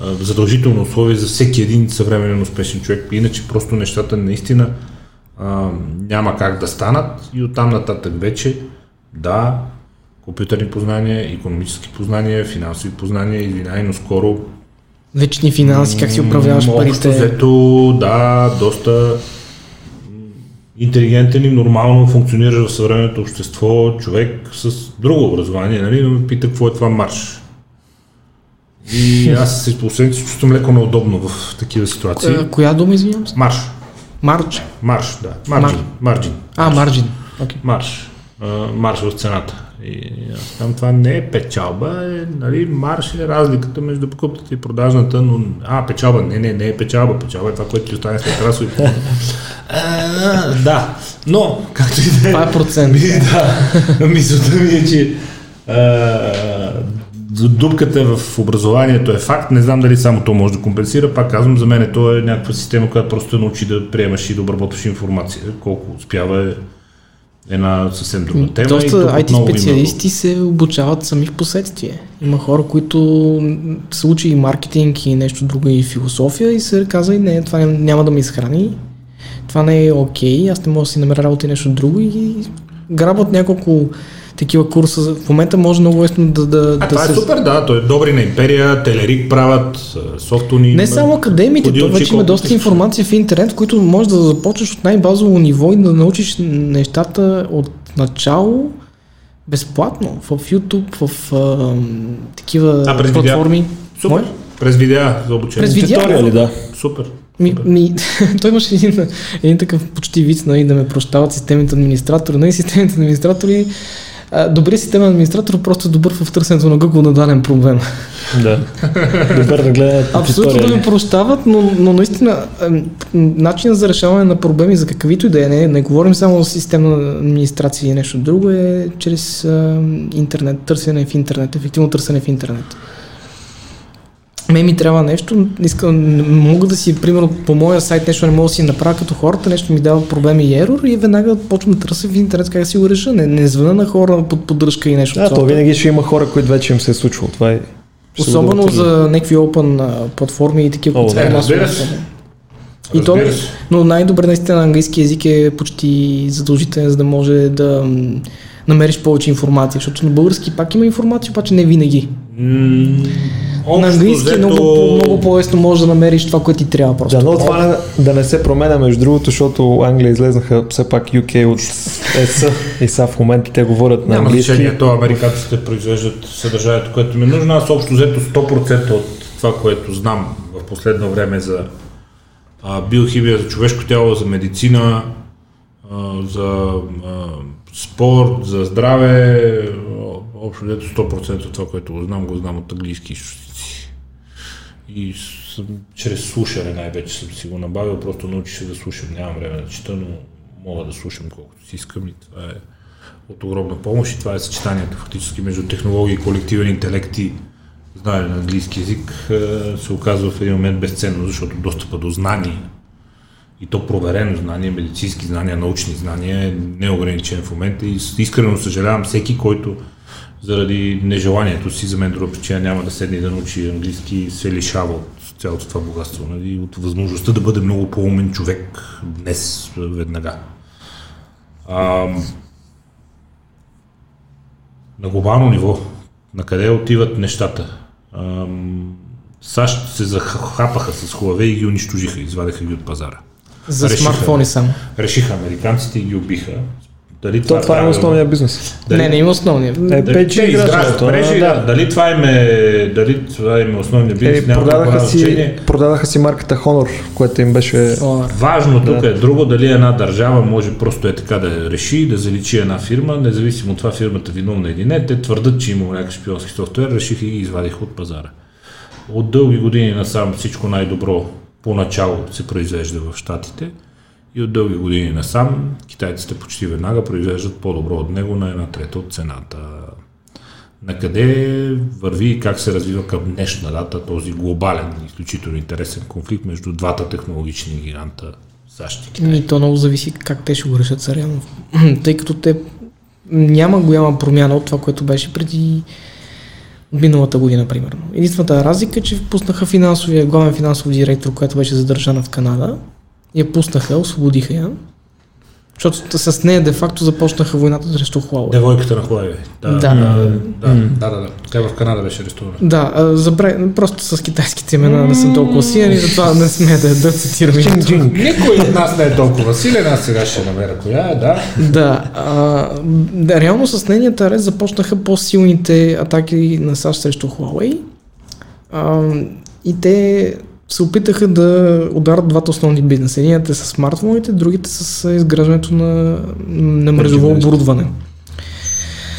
задължително условие за всеки един съвременен успешен човек. Иначе просто нещата наистина а, няма как да станат и оттам нататък вече да, компютърни познания, економически познания, финансови познания, извинай, но скоро
Вечни финанси, как си управляваш
М, Общо
парите.
взето, да, доста интелигентен и нормално функционираш в съвременното общество човек с друго образование, нали, но ме пита какво е това марш. И аз се последните се чувствам леко неудобно в такива ситуации.
Коя, коя дума, извинявам се?
Марш,
Марч.
марш, да, марджин, марджин,
А, марджин. Okay.
марш, а, марш в цената. И аз там това не е печалба, е, нали, марш е разликата между покупката и продажната, но а, печалба, не, не, не е печалба, печалба е това, което ти остане след разходите. Да, но, както и да е.
Това е процент.
Да, мисълта ми е, че дупката в образованието е факт. Не знам дали само то може да компенсира. Пак казвам, за мен то е някаква система, която просто научи да приемаш и да обработваш информация. Колко успява е една съвсем друга тема.
Доста IT
отново има-
специалисти се обучават сами в последствие. Има хора, които са учи и маркетинг и нещо друго и философия и се казва, не, това ням- няма да ме изхрани. Това не е окей, аз не мога да си намеря работа и нещо друго и грабват няколко такива курса. В момента може много лесно да, да,
А,
да
това е супер, да. Той е добри на империя, Телерик правят, а, софтуни.
Не само академиите, то вече има доста информация в интернет, в които можеш да започнеш от най-базово ниво и да научиш нещата от начало безплатно в YouTube, в а, такива
А, през видеа?
платформи.
Супер.
Мое?
През видеа за обучение.
През видеа?
Туториали, да.
Супер.
Ми, ми, той имаше един, един такъв почти вид, нали, да ме прощават системните администратори. Нали, системните администратори Добрият системен администратор просто добър в търсенето на Google на даден проблем.
Да. Добър да гледат
Абсолютно да ми прощават, но, но наистина начинът за решаване на проблеми за каквито и да е, не, не говорим само за системна администрация и нещо друго, е чрез ем, интернет, търсене в интернет, ефективно търсене в интернет. Ме ми трябва нещо, искам, не мога да си, примерно, по моя сайт нещо не мога да си направя като хората, нещо ми дава проблеми и ерор и веднага почвам да търся в интернет как да си го реша. Не, не звъна на хора под поддръжка и нещо.
Да, то винаги ще има хора, които вече им се е случвало. Това е...
Особено за някакви open платформи и такива,
О, да,
разбира се.
И то, но най-добре наистина на английски язик е почти задължителен, за да може да намериш повече информация, защото на български пак има информация, обаче не винаги.
М,
на
общо
английски
взето-
много, много по-лесно можеш да намериш това, което ти трябва просто.
Да, но това не- да не се променя между другото, защото Англия излезнаха все пак UK от ЕС и сега в момента те говорят на
Няма
английски.
значение, то американците произвеждат съдържанието, което ми е нужно. Аз общо взето 100% от това, което знам в последно време за а, биохимия, за човешко тяло, за медицина, а, за а, спорт, за здраве, общо взето 100% от това, което го знам, го знам от английски източници. И съм, чрез слушане най-вече съм си го набавил, просто научих се да слушам. Нямам време да чета, но мога да слушам колкото си искам и това е от огромна помощ и това е съчетанието фактически между технологии колективен интелект и знание на английски язик е, се оказва в един момент безценно, защото достъпа до знание и то проверено знание, медицински знания, научни знания е неограничен в момента и искрено съжалявам всеки, който заради нежеланието си, за мен друга причина няма да седне и да научи английски, се лишава от цялото това богатство, нали? от възможността да бъде много по-умен човек днес, веднага. Ам, на глобално ниво, на къде отиват нещата? Ам, САЩ се захапаха с Huawei и ги унищожиха, извадиха ги от пазара.
За
решиха.
смартфони само.
Решиха американците и ги убиха. Дали
То, това е
правилно?
основния бизнес.
Дали-
Не, не има основния.
Е,
дали
печи
те изграждат мрежи,
да.
да. Дали това им е, дали това им е основният бизнес,
Е,
няма
продадаха, си,
значение.
продадаха си марката Honor, което им беше...
Honor.
Важно тук е друго, дали една държава може просто е така да реши, да заличи една фирма, независимо от това фирмата виновна или не, те твърдат, че има някакъв шпионски софтуер, решиха и ги извадиха от пазара. От дълги години насам всичко най-добро поначало се произвежда в Штатите и от дълги години насам китайците почти веднага произвеждат по-добро от него на една трета от цената. На къде върви и как се развива към днешна дата този глобален, изключително интересен конфликт между двата технологични гиганта САЩ и Китай?
И то много зависи как те ще го решат сериално. Тъй като те няма голяма промяна от това, което беше преди миналата година, примерно. Единствената разлика е, че пуснаха финансовия, главен финансов директор, която беше задържана в Канада. Я пуснаха, освободиха я. Защото с нея де-факто започнаха войната срещу Huawei.
Девойката на Huawei. Да,
Да.
да, да, да, да, да. Тя в Канада беше арестувана.
Да, а, забра... просто с китайските имена не съм толкова силен и затова не смея да, да цитирам името.
Никой от нас не е толкова силен, аз сега ще намеря коя е, да.
Да, а, да, реално с нейният арест започнаха по-силните атаки на САЩ срещу Huawei. А, и те се опитаха да ударят двата основни бизнеса. Единият е с смартфоните, другите с изграждането на, на мрежово оборудване.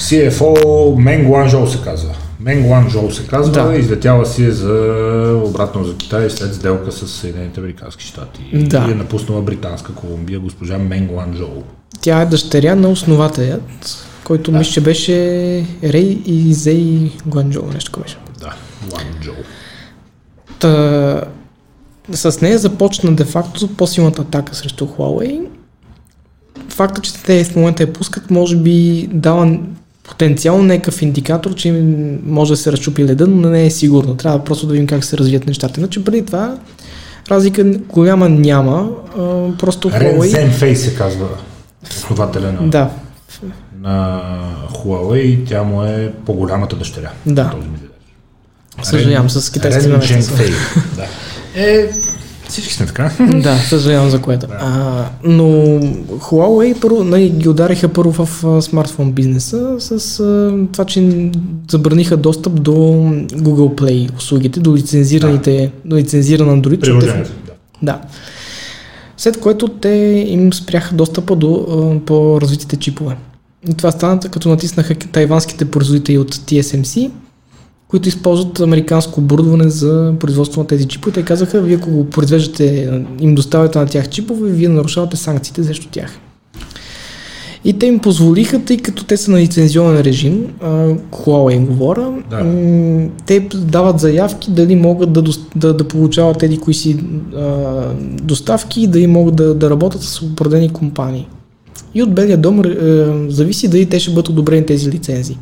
CFO Менг Ланжоу се казва. Менг Ланжоу се казва,
Да.
излетяла си е за обратно за Китай след сделка с Съединените Американски щати.
Да.
И е напуснала Британска Колумбия госпожа Менг Ланжоу.
Тя е дъщеря на основателят, който
Да.
мисля, че беше Рей и Зей Гуанчжоу, нещо беше.
Да, Ланжоу.
Та, с нея започна де-факто по-силната атака срещу Huawei. Факта, че те в момента я пускат, може би дава потенциално някакъв индикатор, че може да се разчупи леда, но не е сигурно. Трябва просто да видим как се развият нещата. Иначе преди това разлика голяма няма. А, просто Huawei...
Фей се казва основателя на,
Да,
на Huawei тя му е по-голямата дъщеря.
Да.
Този.
Съжалявам с китайски
Фей. Да. Е, всички сме така.
Да, съжалявам за което.
Да.
А, но Huawei първо, нали, ги удариха първо в а, смартфон бизнеса с а, това, че забраниха достъп до Google Play услугите, до лицензираните, до лицензиран Android.
Приложението. Да.
Да. След което те им спряха достъпа до а, по-развитите чипове. И това стана като натиснаха тайванските производители от TSMC, които използват американско оборудване за производство на тези чипове. Те казаха, вие ако го произвеждате, им доставяте на тях чипове, вие нарушавате санкциите срещу тях. И те им позволиха, тъй като те са на лицензионен режим, а, Huawei им говоря,
Да.
те дават заявки дали могат да, да, да получават тези кои си а, доставки и дали могат да, да работят с определени компании. И от Белия дом е, зависи дали те ще бъдат одобрени тези лицензии.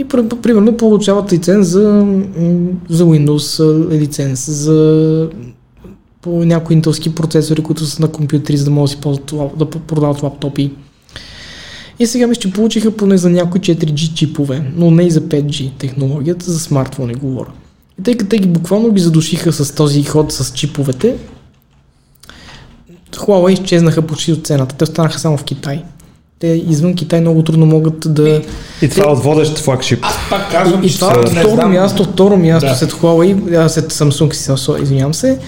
И пр- примерно получават лиценз за, за Windows лиценз, за по някои интелски процесори, които са на компютри, за да могат да си ползват, да продават лаптопи. И сега мисля, че получиха поне за някои 4G чипове, но не и за 5G технологията, за смартфони говоря. И тъй като те ги буквално ги задушиха с този ход с чиповете, Huawei изчезнаха почти от цената. Те останаха само в Китай. Те извън Китай много трудно могат да...
И това е от водещ флагшип.
Пак казвам,
И
че
това
не
второ
знам-
място, второ място
Да.
след Huawei, а, след Samsung, извинявам се,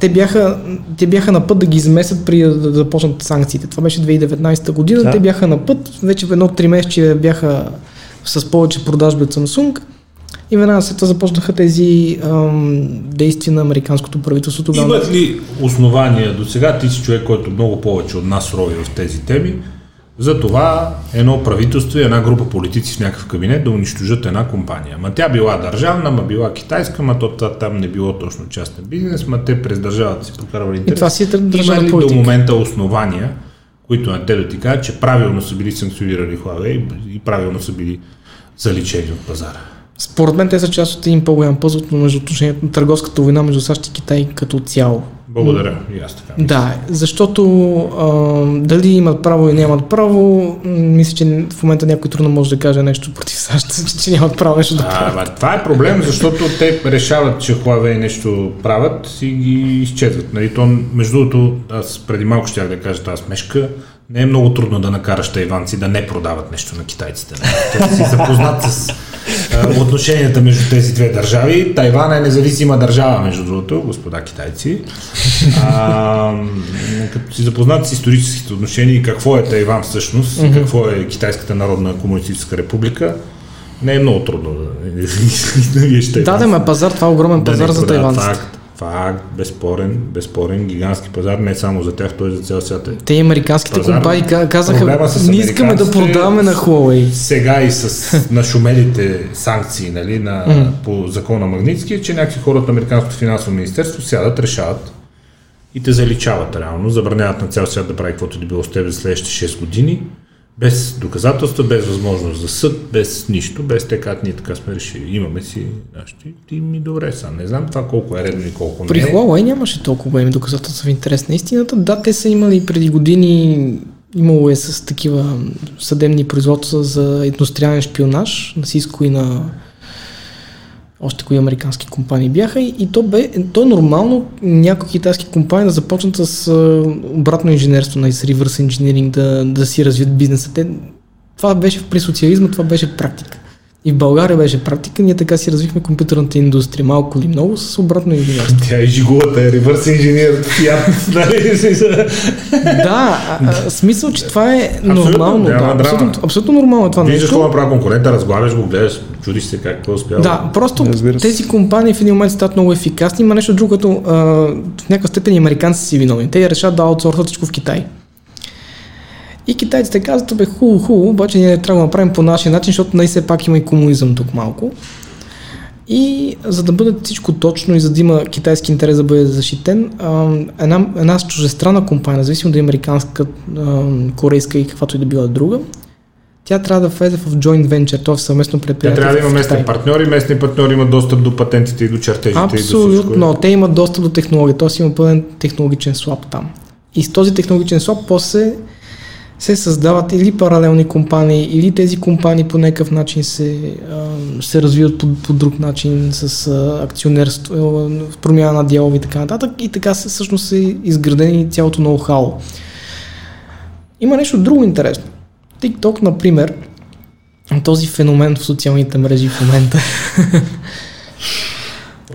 те бяха, те бяха на път да ги изместят при да, да започнат санкциите. Това беше 2019 година,
Да.
те бяха на път, вече в едно три месече бяха с повече продажби от Samsung и веднага след това започнаха тези ам, действия на американското правителство. Тогава
Имат ли основания до сега, ти си човек, който много повече от нас рови в тези теми, за това едно правителство и една група политици в някакъв кабинет да унищожат една компания. Ма тя била държавна, ма била китайска, ма то та- там не било точно частен бизнес, ма те през държавата си прокарвали интерес.
това си е
Има ли до момента основания, които на те да ти кажат, че правилно са били санкционирани Huawei и правилно са били заличени от пазара?
Според мен те са част от един по-голям пъзъл между отношението на търговската война между САЩ и Китай като цяло.
Благодаря. И аз така.
Да, защото а, дали имат право или нямат право, мисля, че в момента някой трудно може да каже нещо против САЩ, че нямат право нещо да правят.
А, това е проблем, защото те решават, че Huawei нещо правят и ги изчезват. Нали, то, между другото, аз преди малко щях да кажа тази смешка, не е много трудно да накараш тайванци да не продават нещо на китайците. Нали? Те си запознат с отношенията между тези две държави. Тайван е независима държава, между другото, господа китайци. А, като си запознат с историческите отношения и какво е Тайван всъщност, и какво е Китайската народна комунистическа република, не е много трудно да, да видиш
Да, да, пазар, това е огромен
да
пазар за
продават.
тайванците.
Факт, факт, безспорен, безспорен, гигантски пазар, не само за тях, той за цял свят е.
Те американските
Пазар.
компании ка- казаха, не искаме да продаваме на Huawei.
Сега и с нашумелите санкции нали, на,
Мгм.
по закона Магнитски, е, че някакви хора от Американското финансово министерство сядат, решават и те заличават реално, забраняват на цял свят да прави каквото да било с теб за следващите 6 години, без доказателства, без възможност за съд, без нищо, без те как ние така сме решили. Имаме си нашите. Ти ми добре са. Не знам това колко е редно и колко
При
не е.
Huawei нямаше толкова големи доказателства в интерес на истината. Да, те са имали преди години, имало е с такива съдебни производства за индустриален шпионаж на Cisco и на още кои американски компании бяха и, и то, бе, то е нормално някои китайски компании да започнат с а, обратно инженерство, на с reverse engineering, да, да си развият бизнеса. Те, това беше при социализма, това беше практика. И в България беше практика, ние така си развихме компютърната индустрия, малко или много, с обратно инженерство.
Тя е жигулата, е ревърс инженер, нали?
да, а, смисъл, че това е нормално.
няма
Да, абсолютно, абсолютно нормално е това
Виждаш
нещо.
какво направи конкурента, разглавяш го, гледаш, чудиш се как е успява.
Да, просто тези компании в един момент стават много ефикасни. Има нещо друго, което а, в някаква степен и американците си виновни. Те решават да аутсорсват всичко в Китай. И китайците казват, бе, хубаво, хубаво, обаче ние трябва да направим по нашия начин, защото най все пак има и комунизъм тук малко. И за да бъде всичко точно и за да има китайски интерес да бъде защитен, една, една чужестранна компания, независимо да е американска, корейска и каквато и да била друга, тя трябва да влезе в joint venture, т.е. съвместно
Тя
предприятие.
трябва да има местни партньори, местни партньори имат достъп до патентите и до чертежите и до всичко.
Абсолютно. Те имат достъп до технология, т.е. има пълен технологичен слаб там. И с този технологичен слаб после се създават или паралелни компании, или тези компании по някакъв начин се, се развиват по, по друг начин с акционерство, а, промяна на дялове и така нататък. И така се, всъщност е изградени цялото ноу-хау. Има нещо друго интересно. TikTok, например, този феномен в социалните мрежи в момента.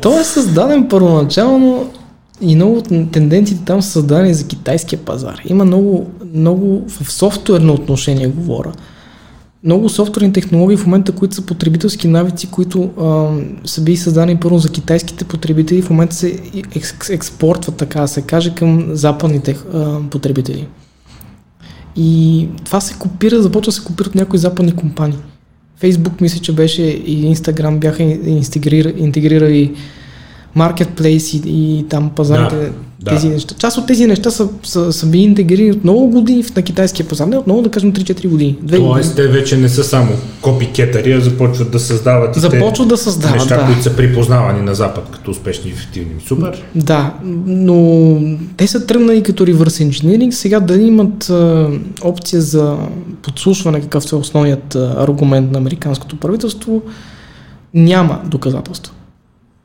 Той е създаден първоначално и много тенденциите там са създадени за китайския пазар. Има много, много в софтуерно отношение говоря. Много софтуерни технологии в момента, които са потребителски навици, които а, са били създадени първо за китайските потребители, в момента се екс, експортват, така да се каже, към западните а, потребители. И това се копира, започва да се копира от някои западни компании. Фейсбук мисля, че беше и Инстаграм бяха интегрира, интегрирали маркетплейс и, и там пазарите,
Да,
да,
да.
тези неща. Част от тези неща са, са, са били интегрирани от много години на китайския пазар. Не от много, да кажем 3-4 години.
Тоест, те вече не са само копикетъри, а започват да създават и те
Започват да създават,
неща,
да.
които са припознавани на Запад като успешни и ефективни. Супер.
Да, но те са тръгнали като reverse engineering. Сега дали имат а, опция за подслушване, какъвто е основният а, аргумент на американското правителство, няма доказателства.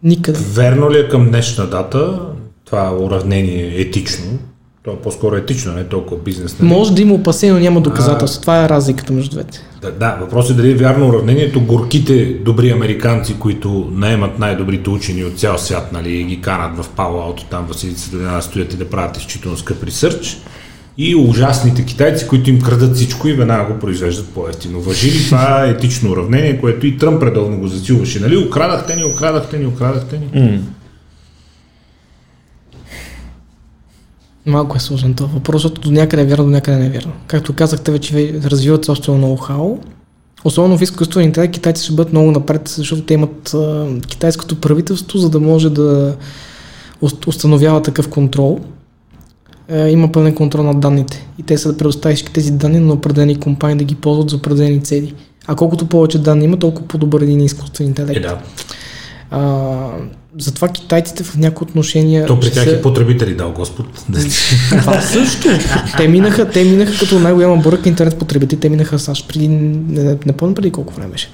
Никъде.
Верно ли е към днешна дата това уравнение етично? То е по-скоро етично, не толкова бизнес. нали?
Може да има опасение, но няма доказателства. Това е разликата между двете.
Да, да, въпросът е дали е вярно уравнението. Горките добри американци, които наемат най-добрите учени от цял свят, нали, ги канат в Пало Алто, там в Силица долина стоят и да правят изключително скъп ресърч. И ужасните китайци, които им крадат всичко и веднага го произвеждат по-ефтино. Въжи ли това етично уравнение, което и Тръмп редовно го засилваше? Нали? Украдахте ни, украдахте ни, украдахте ни.
Малко е сложен този въпрос, защото до някъде е вярно, до някъде не е вярно. Както казахте, вече ве- развиват собствено ноу-хау. Особено в изкуствения интелект китайци ще бъдат много напред, защото те имат а, китайското правителство, за да може да уст- установява такъв контрол. Е, има пълен контрол над данните. И те са да предоставят всички тези данни на определени компании да ги ползват за определени цели. А колкото повече данни има, толкова по-добър е един изкуствен интелект.
Е, да.
А, затова китайците в някои отношения...
То при тях е потребители, дал Господ.
това също. Те минаха, те минаха като най-голяма бърка интернет потребители. Те минаха САЩ преди, не, не, не помня преди колко време беше.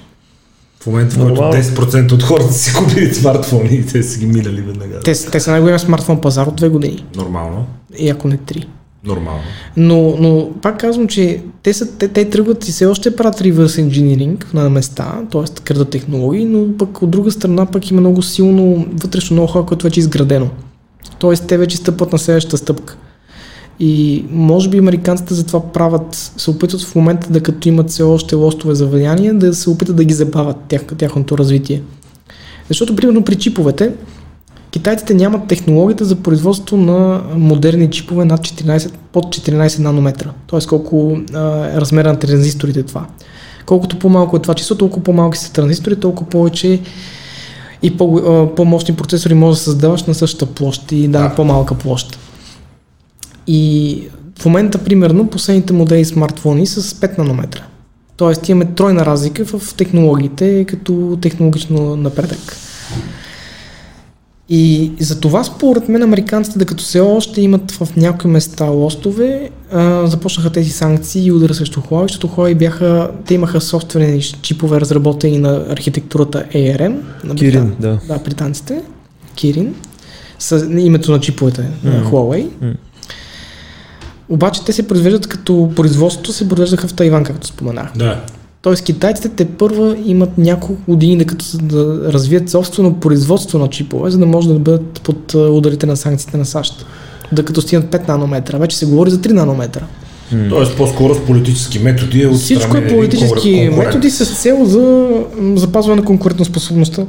В момента, в който
Нормално.
10% от хората си купили смартфони и те са ги минали веднага.
Те, те са най-голям смартфон пазар от две години.
Нормално.
И ако не три.
Нормално.
Но, но пак казвам, че те, са, те, те тръгват и все още правят reverse engineering на места, т.е. крадат технологии, но пък от друга страна пък има много силно вътрешно ноу-хау, което вече е изградено. Тоест те вече стъпват на следващата стъпка. И може би американците затова правят, се опитват в момента да като имат все още лостове за влияние, да се опитат да ги забавят тях, тяхното развитие. Защото, примерно, при чиповете, китайците нямат технологията за производство на модерни чипове над 14, под 14 нанометра. Тоест колко а, е размера на транзисторите това. Колкото по-малко е това число, толкова по-малки са транзистори, толкова повече и по, а, по-мощни процесори може да създаваш на същата площ и да,
Да.
на по-малка площ. И в момента, примерно, последните модели смартфони са с 5 нанометра. Тоест имаме тройна разлика в технологиите като технологично напредък. И за това според мен американците, докато все още имат в някои места лостове, а, започнаха тези санкции и удара срещу Huawei, защото Huawei бяха, те имаха собствени чипове разработени на архитектурата ARM. На
Кирин,
Брита-
да.
Да, британците. Кирин. С името на чиповете на
Мгм.
Huawei.
Мгм.
Обаче те се произвеждат като производството се произвеждаха в Тайван, както споменах.
Да.
Тоест китайците те първа имат няколко години да, като, да развият собствено производство на чипове, за да може да бъдат под ударите на санкциите на САЩ. Да като стигнат 5 нанометра. Вече се говори за 3 нанометра.
Тоест по-скоро с политически методи от
Всичко е политически
конкурент.
методи с цел за запазване на конкурентоспособността.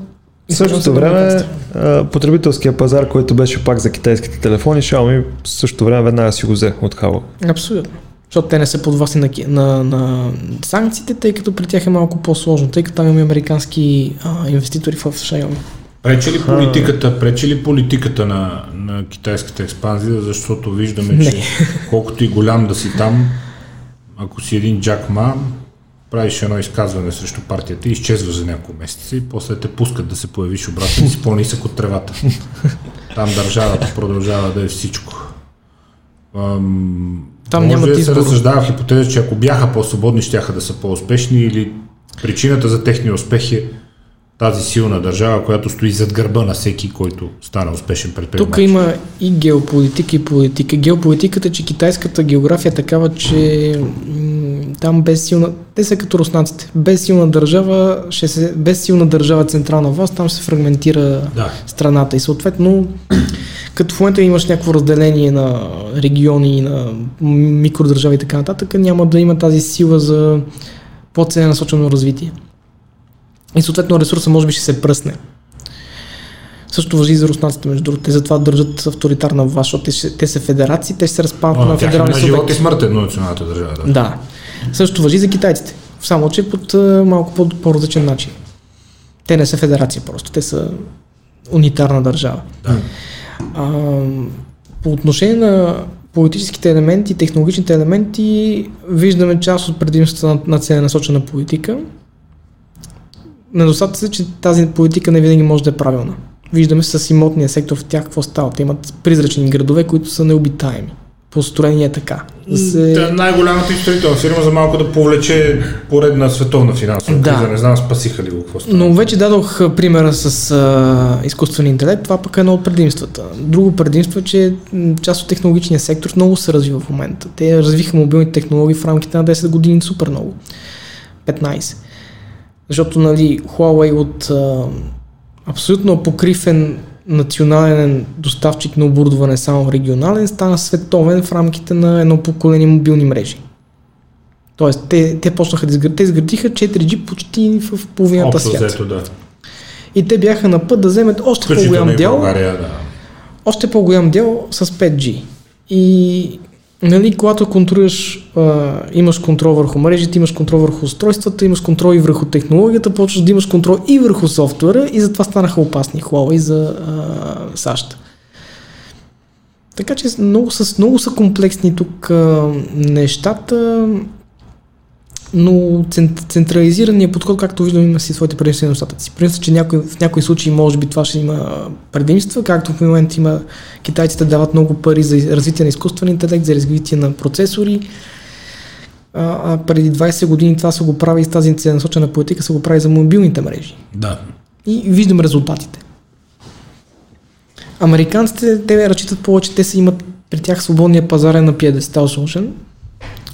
В същото време а, потребителския пазар, който беше пак за китайските телефони, Xiaomi в същото време веднага си го взе от Хава.
Абсолютно. Защото те не са подвластни на, на, на санкциите, тъй като при тях е малко по-сложно, тъй като там имаме американски а, инвеститори в Xiaomi.
Пречи ли политиката, пречи ли политиката на, на китайската експанзия, защото виждаме,
Не.
че колкото и голям да си там, ако си един Джак Ма, правиш едно изказване срещу партията и изчезваш за няколко месеца и после те пускат да се появиш обратно и си по-нисък от тревата. Там държавата продължава да е всичко. Ам,
Там
може да се разсъждава в хипотеза, че ако бяха по-свободни, щяха да са по-успешни или причината за техния успех е тази силна държава, която стои зад гърба на всеки, който стана успешен предприемач.
Тук има и геополитика и политика. Геополитиката че китайската география е такава, че там без силна... Те са като руснаците. Без силна държава, ще се, без силна държава централна власт, там се фрагментира
Да.
страната. И съответно, като в момента имаш някакво разделение на региони, на микродържави и така нататък, няма да има тази сила за по-целенасочено развитие. И съответно ресурса може би ще се пръсне. Също въжи и за руснаците, между другото. Те затова държат авторитарна власт, защото те, ще- те са федерации, те ще се разпадат на федерални
на живот и
субекти.
смърт е едно националната държава. Да.
Да. Също въжи за китайците. Само, че под а, малко по- по-различен начин. Те не са федерация просто, те са унитарна държава.
Да.
А, по отношение на политическите елементи, технологичните елементи, виждаме част от предимствата на, на целенасочена политика. Недостатъцът е, че тази политика не винаги може да е правилна. Виждаме с имотния сектор в тях какво става. Те имат призрачни градове, които са необитаеми. Построение е така. Да се...
Та, най-голямата изстроителна фирма за малко да повлече поредна световна финансова
Да.
криза. Не знам спасиха ли го какво става.
Но вече дадох примера с а, изкуствен интелект, това пък е едно от предимствата. Друго предимство е, че част от технологичния сектор много се развива в момента. Те развиха мобилните технологии в рамките на 10 години супер много. 15. Защото нали, Huawei от а, абсолютно покривен национален доставчик на оборудване само регионален, стана световен в рамките на едно поколение мобилни мрежи. Тоест, те, те почнаха да изградиха, те изградиха 4G почти в половината
Общо
свят.
взето, да.
И те бяха на път да вземат още по-голям дял,
България, да.
още по-голям дял с 5G. И нали, когато контролираш, а, имаш контрол върху мрежите, имаш контрол върху устройствата, имаш контрол и върху технологията, почваш да имаш контрол и върху софтуера и затова станаха опасни Huawei за а, САЩ. Така че много са, много са комплексни тук а, нещата, но цен- централизираният подход, както виждам, има си своите предимства и недостатъци. Предимства, че някой, в някои случаи може би това ще има предимства, както в момента има китайците дават много пари за развитие на изкуствен интелект, за развитие на процесори, а, а преди 20 години това се го прави и с тази целенасочена политика се го прави за мобилните мрежи.
Да.
И виждам резултатите. Американците, те разчитат повече, те си имат при тях свободния пазарен на пиедестал сложен,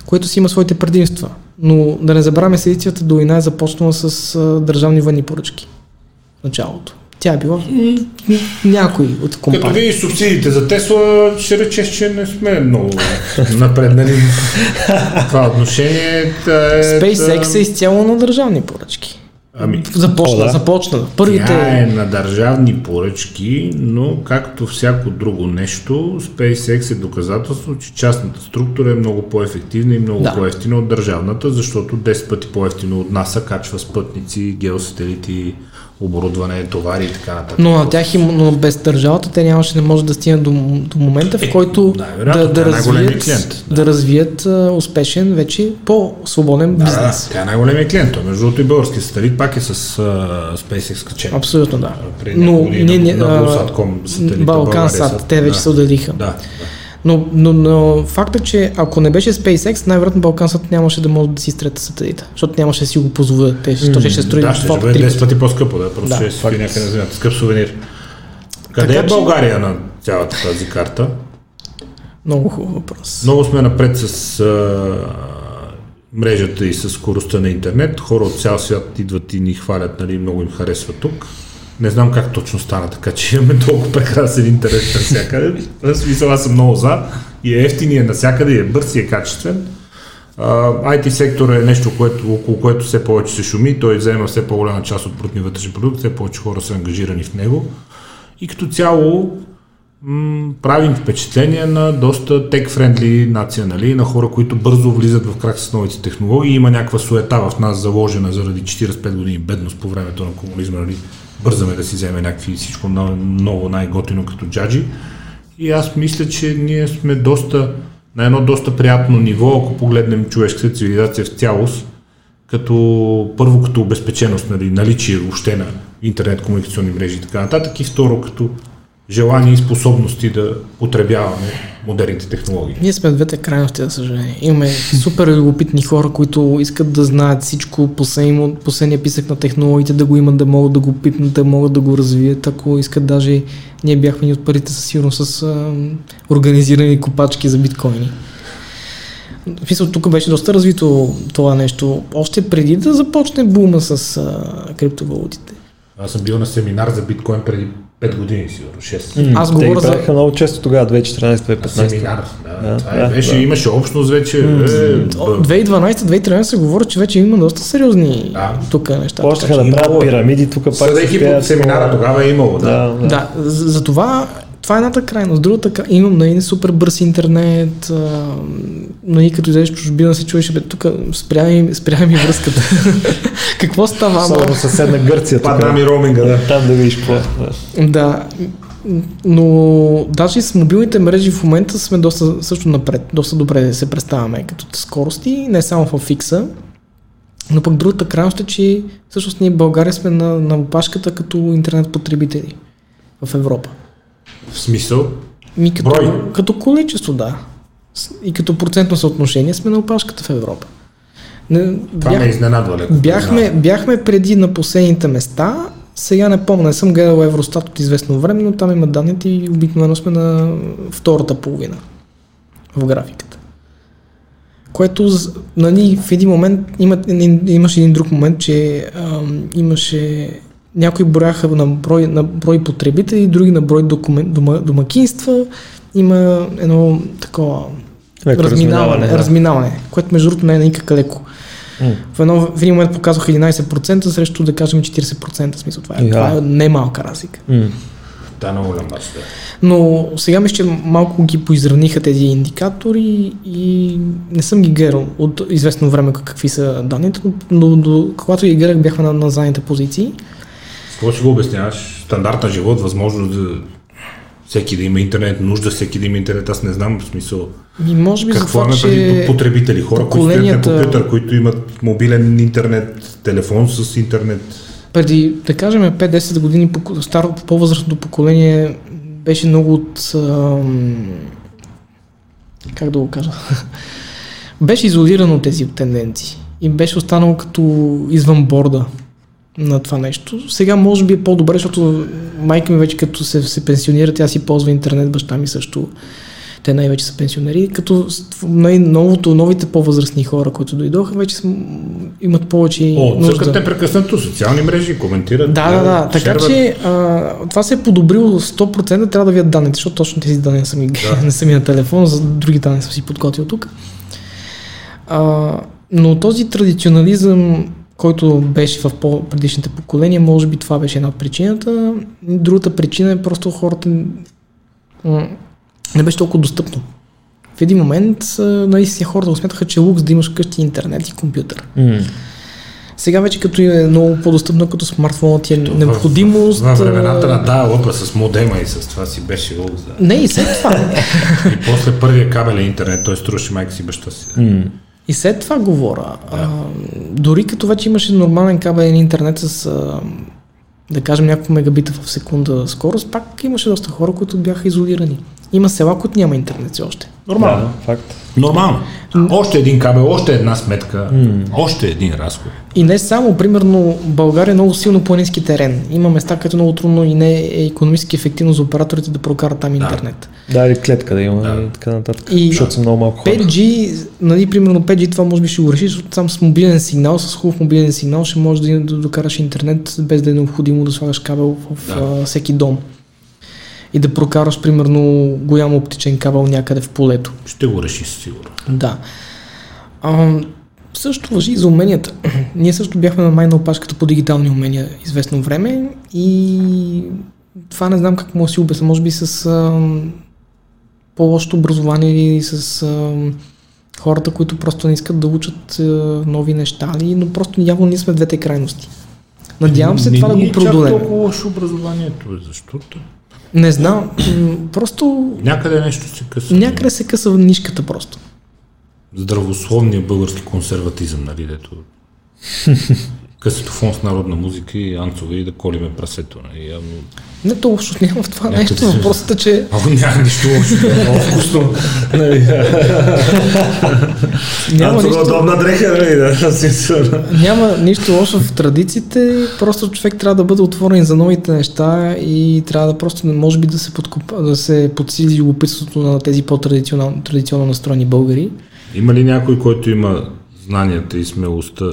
което си има своите предимства. Но да не забравяме, седицията до война е започнала с а, държавни военни поръчки. В началото. Тя е била някой от
Като
компании.
видиш субсидиите за Тесла, ще речеш, че не сме много напреднали в това отношение. Та е,
SpaceX е изцяло на държавни поръчки.
Ами,
Започна,
О, да.
започна. Първите...
Тя е на държавни поръчки, но както всяко друго нещо, SpaceX е доказателство, че частната структура е много по-ефективна и много
Да.
по-ефтина от държавната, защото 10 пъти по-ефтино от НАСА качва спътници, геосателити, оборудване, товари и така нататък.
Но на тях им, но без държавата те нямаше, не може да стигнат до, до момента, в
Е,
който
най-вероятно,
да, да
е
развият,
клиент,
да. развият а, успешен, вече по-свободен
Да, да,
бизнес.
тя е най-големият клиент. Той, Между другото и български сателит пак е с uh, SpaceX качен.
Абсолютно да.
Преди
Но
години
не, не,
на,
а,
на Булсатком сателита
Балкан
България
Сат,
са-
те вече
да.
се отделиха.
Да, да.
Но, но, но факта, че ако не беше SpaceX, най-вероятно Балкан Сат нямаше да може да си изтрета сателита, защото нямаше да си го позволят. Те ще, ще, ще строи
Да, ще, ще бъде
три
10 пъти по-скъпо, да, просто
Да,
ще стои някъде на земята. Скъп сувенир. Къде
Така
е
че-
България на цялата тази карта?
Много хубав въпрос.
Много сме напред с а, мрежата и с скоростта на интернет. Хора от цял свят идват и ни хвалят, нали, много им харесва тук. Не знам как точно стана така, че имаме толкова прекрасен интернет навсякъде. В смисъл аз съм много за и е ефтин, и е навсякъде, и е бърз, и е качествен. Uh, IT сектора е нещо, което, около което все повече се шуми, той взема все по-голяма част от брутния вътрешен продукт, все повече хора са ангажирани в него. И като цяло м- правим впечатление на доста тек-френдли нация, нали? на хора, които бързо влизат в крак с новите технологии. Има някаква суета в нас заложена заради 45 години бедност по времето на комунизма. Нали? Бързаме да си вземе някакви всичко ново, най-готино като джаджи. И аз мисля, че ние сме доста на едно доста приятно ниво, ако погледнем човешката цивилизация в цялост, като първо като обезпеченост, нали, наличие въобще на интернет комуникационни мрежи и така нататък и второ като желание и способности да потребяваме модерните технологии.
Ние сме двете крайности, за съжаление. Имаме супер любопитни хора, които искат да знаят всичко, последния, последния писък на технологиите, да го имат, да могат да го пипнат, да могат да го развият. Ако искат даже, ние бяхме ни от парите със сигурност с а, организирани копачки за биткоини. В смисъл, тук беше доста развито това нещо, още преди да започне бума с а, криптовалутите.
Аз съм бил на семинар за биткоин преди 5 години, сигурно, 6.
Mm, Аз те говоря за... много често тогава, 2014-2015.
Семинар, да. да, това да, беше, да. имаше общност вече. Mm.
Е, 2012-2013 се говори, че вече има доста сериозни да. тук неща.
Почнаха да правят пирамиди, тук пак
Съдейки по семинара, тогава е имало. Да,
да. да. да за, за това това е едната крайност. Другата имам нали, супер бърз интернет, а, нали, като излезеш чужбина се чуеш, бе, тук спря ми, спря ми връзката. какво става?
Само съседна Гърция.
Падна ми роуминга. Да.
Там да видиш какво.
Да. Но даже и с мобилните мрежи в момента сме доста също напред, доста добре се представяме като скорости, не само в фикса, но пък другата крайност е, че всъщност ние в България сме на, на опашката като интернет потребители в Европа.
В смисъл?
Ми като, Брой? като количество, да. И като процентно съотношение сме на опашката в Европа.
Не, Това бях, ме изненадва леко.
Бяхме, бяхме преди на последните места, сега не помня, не съм гледал Евростат от известно време, но там има данните и обикновено сме на втората половина в графиката. Което нали, в един момент има, имаше един друг момент, че ам, имаше някои брояха на брой, на брой потребители, други на брой документ, дома, домакинства. Има едно такова разминаване, разминаване, да. разминаване, което между другото не е никак леко. Mm. В, едно, в един момент показвах 11% срещу да кажем 40%. Смисъл, това е, yeah. това е немалка разлика.
Mm. Да, много голям.
Но сега мисля, че малко ги поизравниха тези индикатори и не съм ги гледал от известно време какви са данните, но до, когато ги гледах бяхме на, на задните позиции.
Какво ще го обясняваш? Стандарт на живот, възможност да всеки да има интернет, нужда всеки да има интернет, аз не знам в смисъл.
И може би
Какво е преди потребители, хора, поколенията... които стоят на компютър, които имат мобилен интернет, телефон с интернет.
Преди, да кажем, 5-10 години старо, по-възрастното поколение беше много от... Ам... Как да го кажа? беше изолирано от тези тенденции и беше останало като извън борда на това нещо. Сега може би е по-добре, защото майка ми вече като се, се пенсионира, тя си ползва интернет, баща ми също. Те най-вече са пенсионери, като най-новото, новите по-възрастни хора, които дойдоха, вече имат повече
О, нужда. те прекъснато социални мрежи, коментират.
Да, да, да. Така шерват. че а, това се е подобрило 100%, трябва да видят данните, защото точно тези данни не са ми, да. не са ми на телефон, за други данни съм си подготвил тук. А, но този традиционализъм който беше в по-предишните поколения, може би това беше една от причината. Другата причина е просто хората не беше толкова достъпно. В един момент наистина хората го смятаха, че е лукс да имаш къщи интернет и компютър. Mm. Сега вече като е много по-достъпно като смартфон ти е То необходимост.
В времената на тази лъпа с модема и с това си беше лукс. Да.
Не, и след това.
и после първия кабелен интернет, той струваше майка си баща си. Mm.
И след това говоря. Да. А, дори като вече имаше нормален кабелен интернет с, а, да кажем, няколко мегабита в секунда скорост, пак имаше доста хора, които бяха изолирани. Има села, които няма интернет все още.
Нормално. Да, факт. Нормално. Още един кабел, още една сметка, mm. още един разход.
И не само, примерно, България е много силно планински терен. Има места, където е много трудно и не е економически ефективно за операторите да прокарат там да. интернет.
Да, или клетка да има
Да.
и така нататък.
И-
защото са много малко хора.
5G, нали, примерно 5G това може би ще го реши, защото сам с мобилен сигнал, с хубав мобилен сигнал ще можеш да, да докараш интернет без да е необходимо да слагаш кабел в
Да.
а, всеки дом. И да прокараш примерно голям оптичен кабел някъде в полето.
Ще го реши със сигурност.
Да. А, също въжи и за уменията. Ние също бяхме на майна опашката по дигитални умения известно време и това не знам как мога да си обясня. Може би с а, по-лошото образование или с а, хората, които просто не искат да учат а, нови неща, ли, но просто явно ние сме двете крайности. Надявам се
Не
това да
ни
го
е чак
преодолеем.
толкова лошо образованието, защото
Не знам. Просто
някъде нещо се къса.
някъде се къса нишката просто.
Здравословния български консерватизъм, нали, дето късето фон с народна музика и анцове и да колиме прасето. Нали, явно...
Не то лошо няма в това
Някъде
нещо. Въпросът е, че
О, няма нищо лошо, много вкусно.
няма нищо,
удобна дреха, нали?
Няма нищо лошо в традициите, просто човек трябва да бъде отворен за новите неща и трябва да просто, може би да се, подкупа, да се подсили любопитството на тези по-традиционно традиционно настроени българи.
Има ли някой, който има знанията и смелостта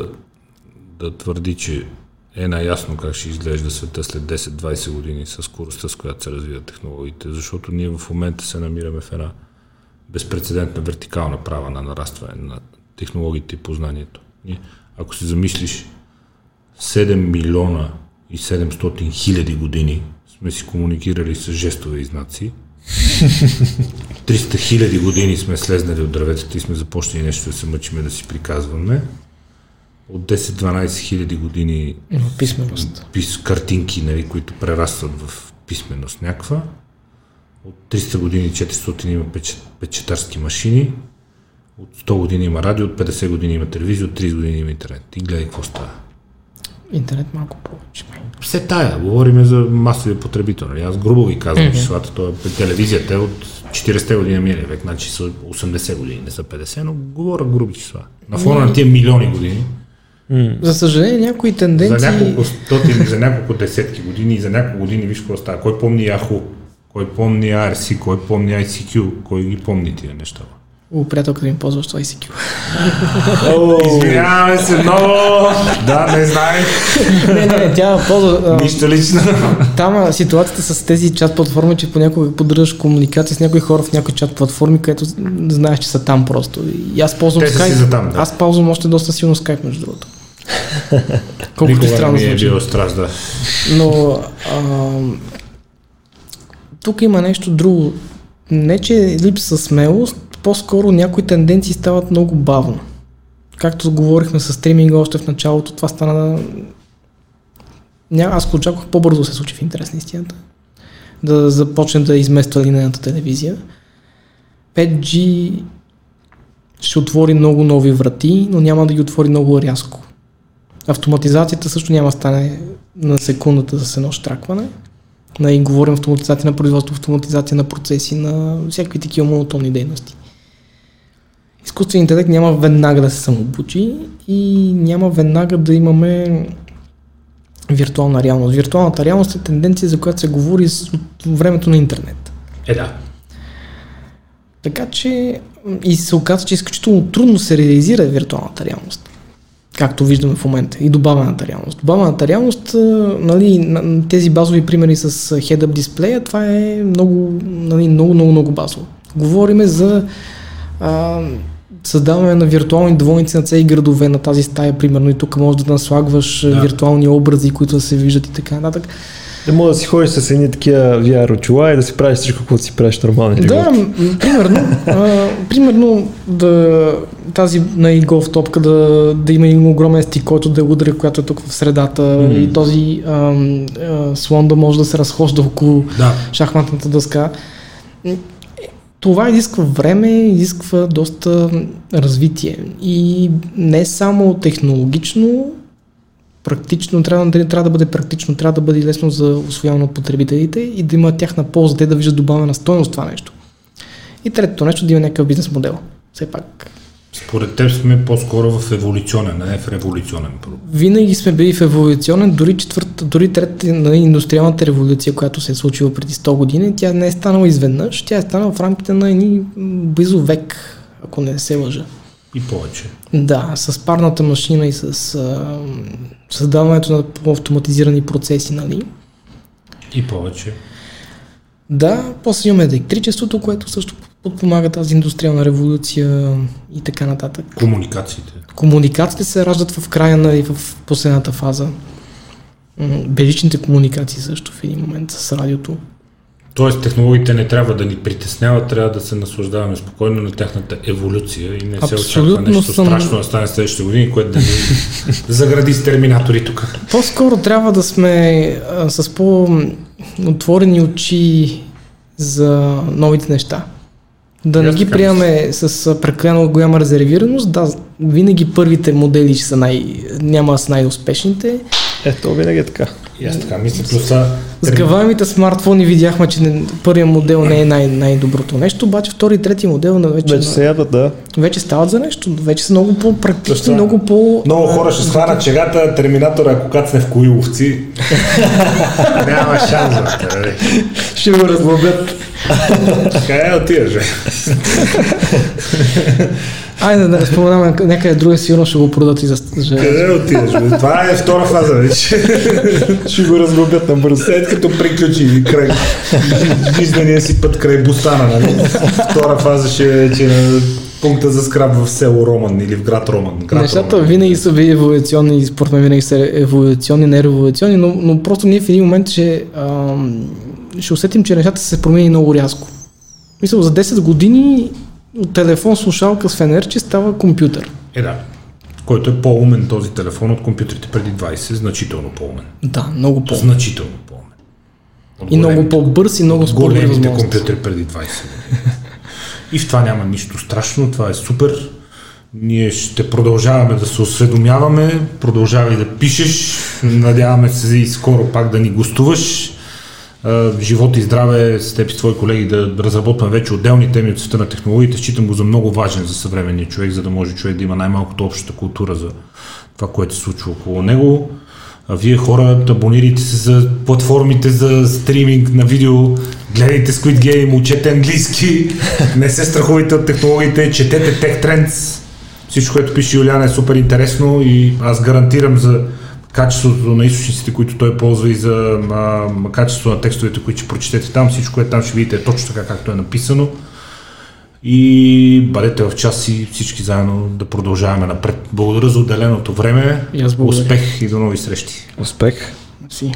твърди, че е наясно как ще изглежда света след 10-20 години с скоростта, с която се развиват технологиите, защото ние в момента се намираме в една безпредседентна вертикална права на нарастване на технологиите и познанието. Ние, ако си замислиш, 7 милиона и 700 хиляди години сме си комуникирали с жестове и знаци, 300 хиляди години сме слезнали от дърветата и сме започнали нещо да се мъчиме да си приказваме. От 10-12 хиляди години
Има писменост.
пис, картинки, нали, които прерастват в писменост някаква. От 300 години 400 има печет, печетарски машини. От 100 години има радио, от 50 години има телевизия, от 30 години има интернет. И гледай какво става.
Интернет малко повече.
Все тая, говорим за масовия потребител. Нали? Аз грубо ви казвам mm-hmm. числата, то е телевизията е от 40-те години на миналия век, значи са 80 години, не са 50, но говоря груби числа. На фона на тия милиони години,
За съжаление, някои
за
тенденции...
няколко стотини, за няколко десетки години и за няколко години виж какво става. Кой помни Yahoo? Кой помни ARC? Кой помни ICQ? Кой ги помни тия неща?
О, приятелката ми ползваш това ICQ.
Извиняваме се много! Да, не знаех.
не, не, тя ползва...
Нищо лично.
Там ситуацията с тези чат платформи, че понякога поддържаш комуникация с някои хора в някои чат платформи, където знаеш, че са там просто. И аз ползвам
Те са си
Skype.
за там, да.
Аз ползвам още доста силно Skype, между другото. Колкото странно
ми е било страст, да.
Но а, тук има нещо друго. Не, че липса смелост, по-скоро някои тенденции стават много бавно. Както говорихме с стриминга още в началото, това стана... Ня, аз го очаквах по-бързо се случи в интерес на истината. Да започне да измества линейната телевизия. 5G ще отвори много нови врати, но няма да ги отвори много рязко. Автоматизацията също няма да стане на секундата с едно штракване. Нали, говорим автоматизация на производство, автоматизация на процеси, на всякакви такива монотонни дейности. Изкуственият интелект няма веднага да се самообучи и няма веднага да имаме виртуална реалност. Виртуалната реалност е тенденция, за която се говори от времето на интернет.
Е, да.
Така че и се оказа, че изключително трудно се реализира виртуалната реалност. Както виждаме в момента. И добавената реалност. Добавената реалност, нали, на- тези базови примери с head-up дисплея, това е много, нали, много, много, много базово. Говориме за а, създаване на виртуални двойници на цели градове на тази стая, примерно, и тук можеш да наслагваш да.
Да.
виртуални образи, които да се виждат и така нататък.
Да мога да си ходиш с едни такива VR очила и да си правиш всичко, което си правиш нормално.
Да, м- примерно, а, примерно да, тази на и голф топка да, да има един огромен стик, който да удари, която е тук в средата
Мгм.
и този а, а, слон да може да се разхожда около
Да.
шахматната дъска. Това изисква време, изисква доста развитие. И не само технологично, практично, трябва, да- трябва да бъде практично, трябва да бъде лесно за освояване от потребителите и да има тяхна полза, те да виждат добавена стойност това нещо. И третото нещо, да има някакъв бизнес модел. Все пак,
според теб сме по-скоро в еволюционен, а не в революционен пробив.
Винаги сме били в еволюционен, дори четвърта, дори трета на индустриалната революция, която се е случила преди 100 години, тя не е станала изведнъж, тя е станала в рамките на едни близо век, ако не се лъжа.
И повече.
Да, с парната машина и с а, създаването на по-автоматизирани процеси, нали?
И повече.
Да, после имаме електричеството, което също подпомага тази индустриална революция и така нататък.
Комуникациите.
Комуникациите се раждат в края на и в последната фаза. М, Безличните комуникации също в един момент с радиото.
Тоест технологиите не трябва да ни притесняват, трябва да се наслаждаваме спокойно на тяхната еволюция и не се очаква
Абсолютно
нещо
съм-
страшно да стане следващите години, което да ни загради с терминатори тук.
По-скоро трябва да сме а, с по-отворени очи за новите неща. Да не ги приемаме с прекалено голяма резервираност. Да, винаги първите модели ще са най... няма са най-успешните.
Ето, винаги е така.
И аз така мисля, плюс това...
Сгъваемите смартфони видяхме, че не, първият модел не е най- най-доброто нещо, обаче втори и трети модел на вече,
Вече се ядат, да.
вече стават за нещо. Вече са много по-практични,
Това-
много по...
Много хора ще схванат чегата, терминатора, ако кацне в коиловци. Няма шанс, бе, нали?
Ще го разглобят.
Къде да отидеш, бе?
Айде да не споменаваме някъде друга, сигурно ще го продадат и за...
Къде отидеш? Това е втора фаза вече.
Ще го разглобят на бързо.
След като приключи край жизнения си път край Бустана, нали? Втора фаза ще е вече на пункта за скраб в село Роман или в град Роман. Град
Нещата
Роман.
винаги са били еволюционни и според мен винаги са еволюционни, не революционни, но, но просто ние в един момент ще, ам, ще усетим, че нещата са се промени много рязко. Мисля, за 10 години телефон слушалка с фенерче става компютър.
Е, да. Който е по-умен този телефон от компютрите преди 20, значително по-умен.
Да, много по
Значително по-умен. От
И много
големите-
по-бърз и много с
големите компютри преди 20 години. И в това няма нищо страшно, това е супер. Ние ще продължаваме да се осведомяваме, продължавай да пишеш, надяваме се и скоро пак да ни гостуваш. А, Живот и здраве с теб и с твои колеги да разработваме вече отделни теми от света на технологиите. Считам го за много важен за съвременния човек, за да може човек да има най-малкото общата култура за това, което се случва около него. А вие хора, абонирайте се за платформите за стриминг на видео, гледайте Squid Game, учете английски, не се страхувайте от технологиите, четете Tech Trends. Всичко, което пише Юлиан е супер интересно и аз гарантирам за качеството на източниците, които той ползва и за а, качеството на текстовете, които ще прочетете там. Всичко е там, ще видите е точно така, както е написано. И бъдете в час и всички заедно да продължаваме напред. Благодаря за отделеното време.
И аз благодаря.
Успех и до нови срещи.
Успех.
Си.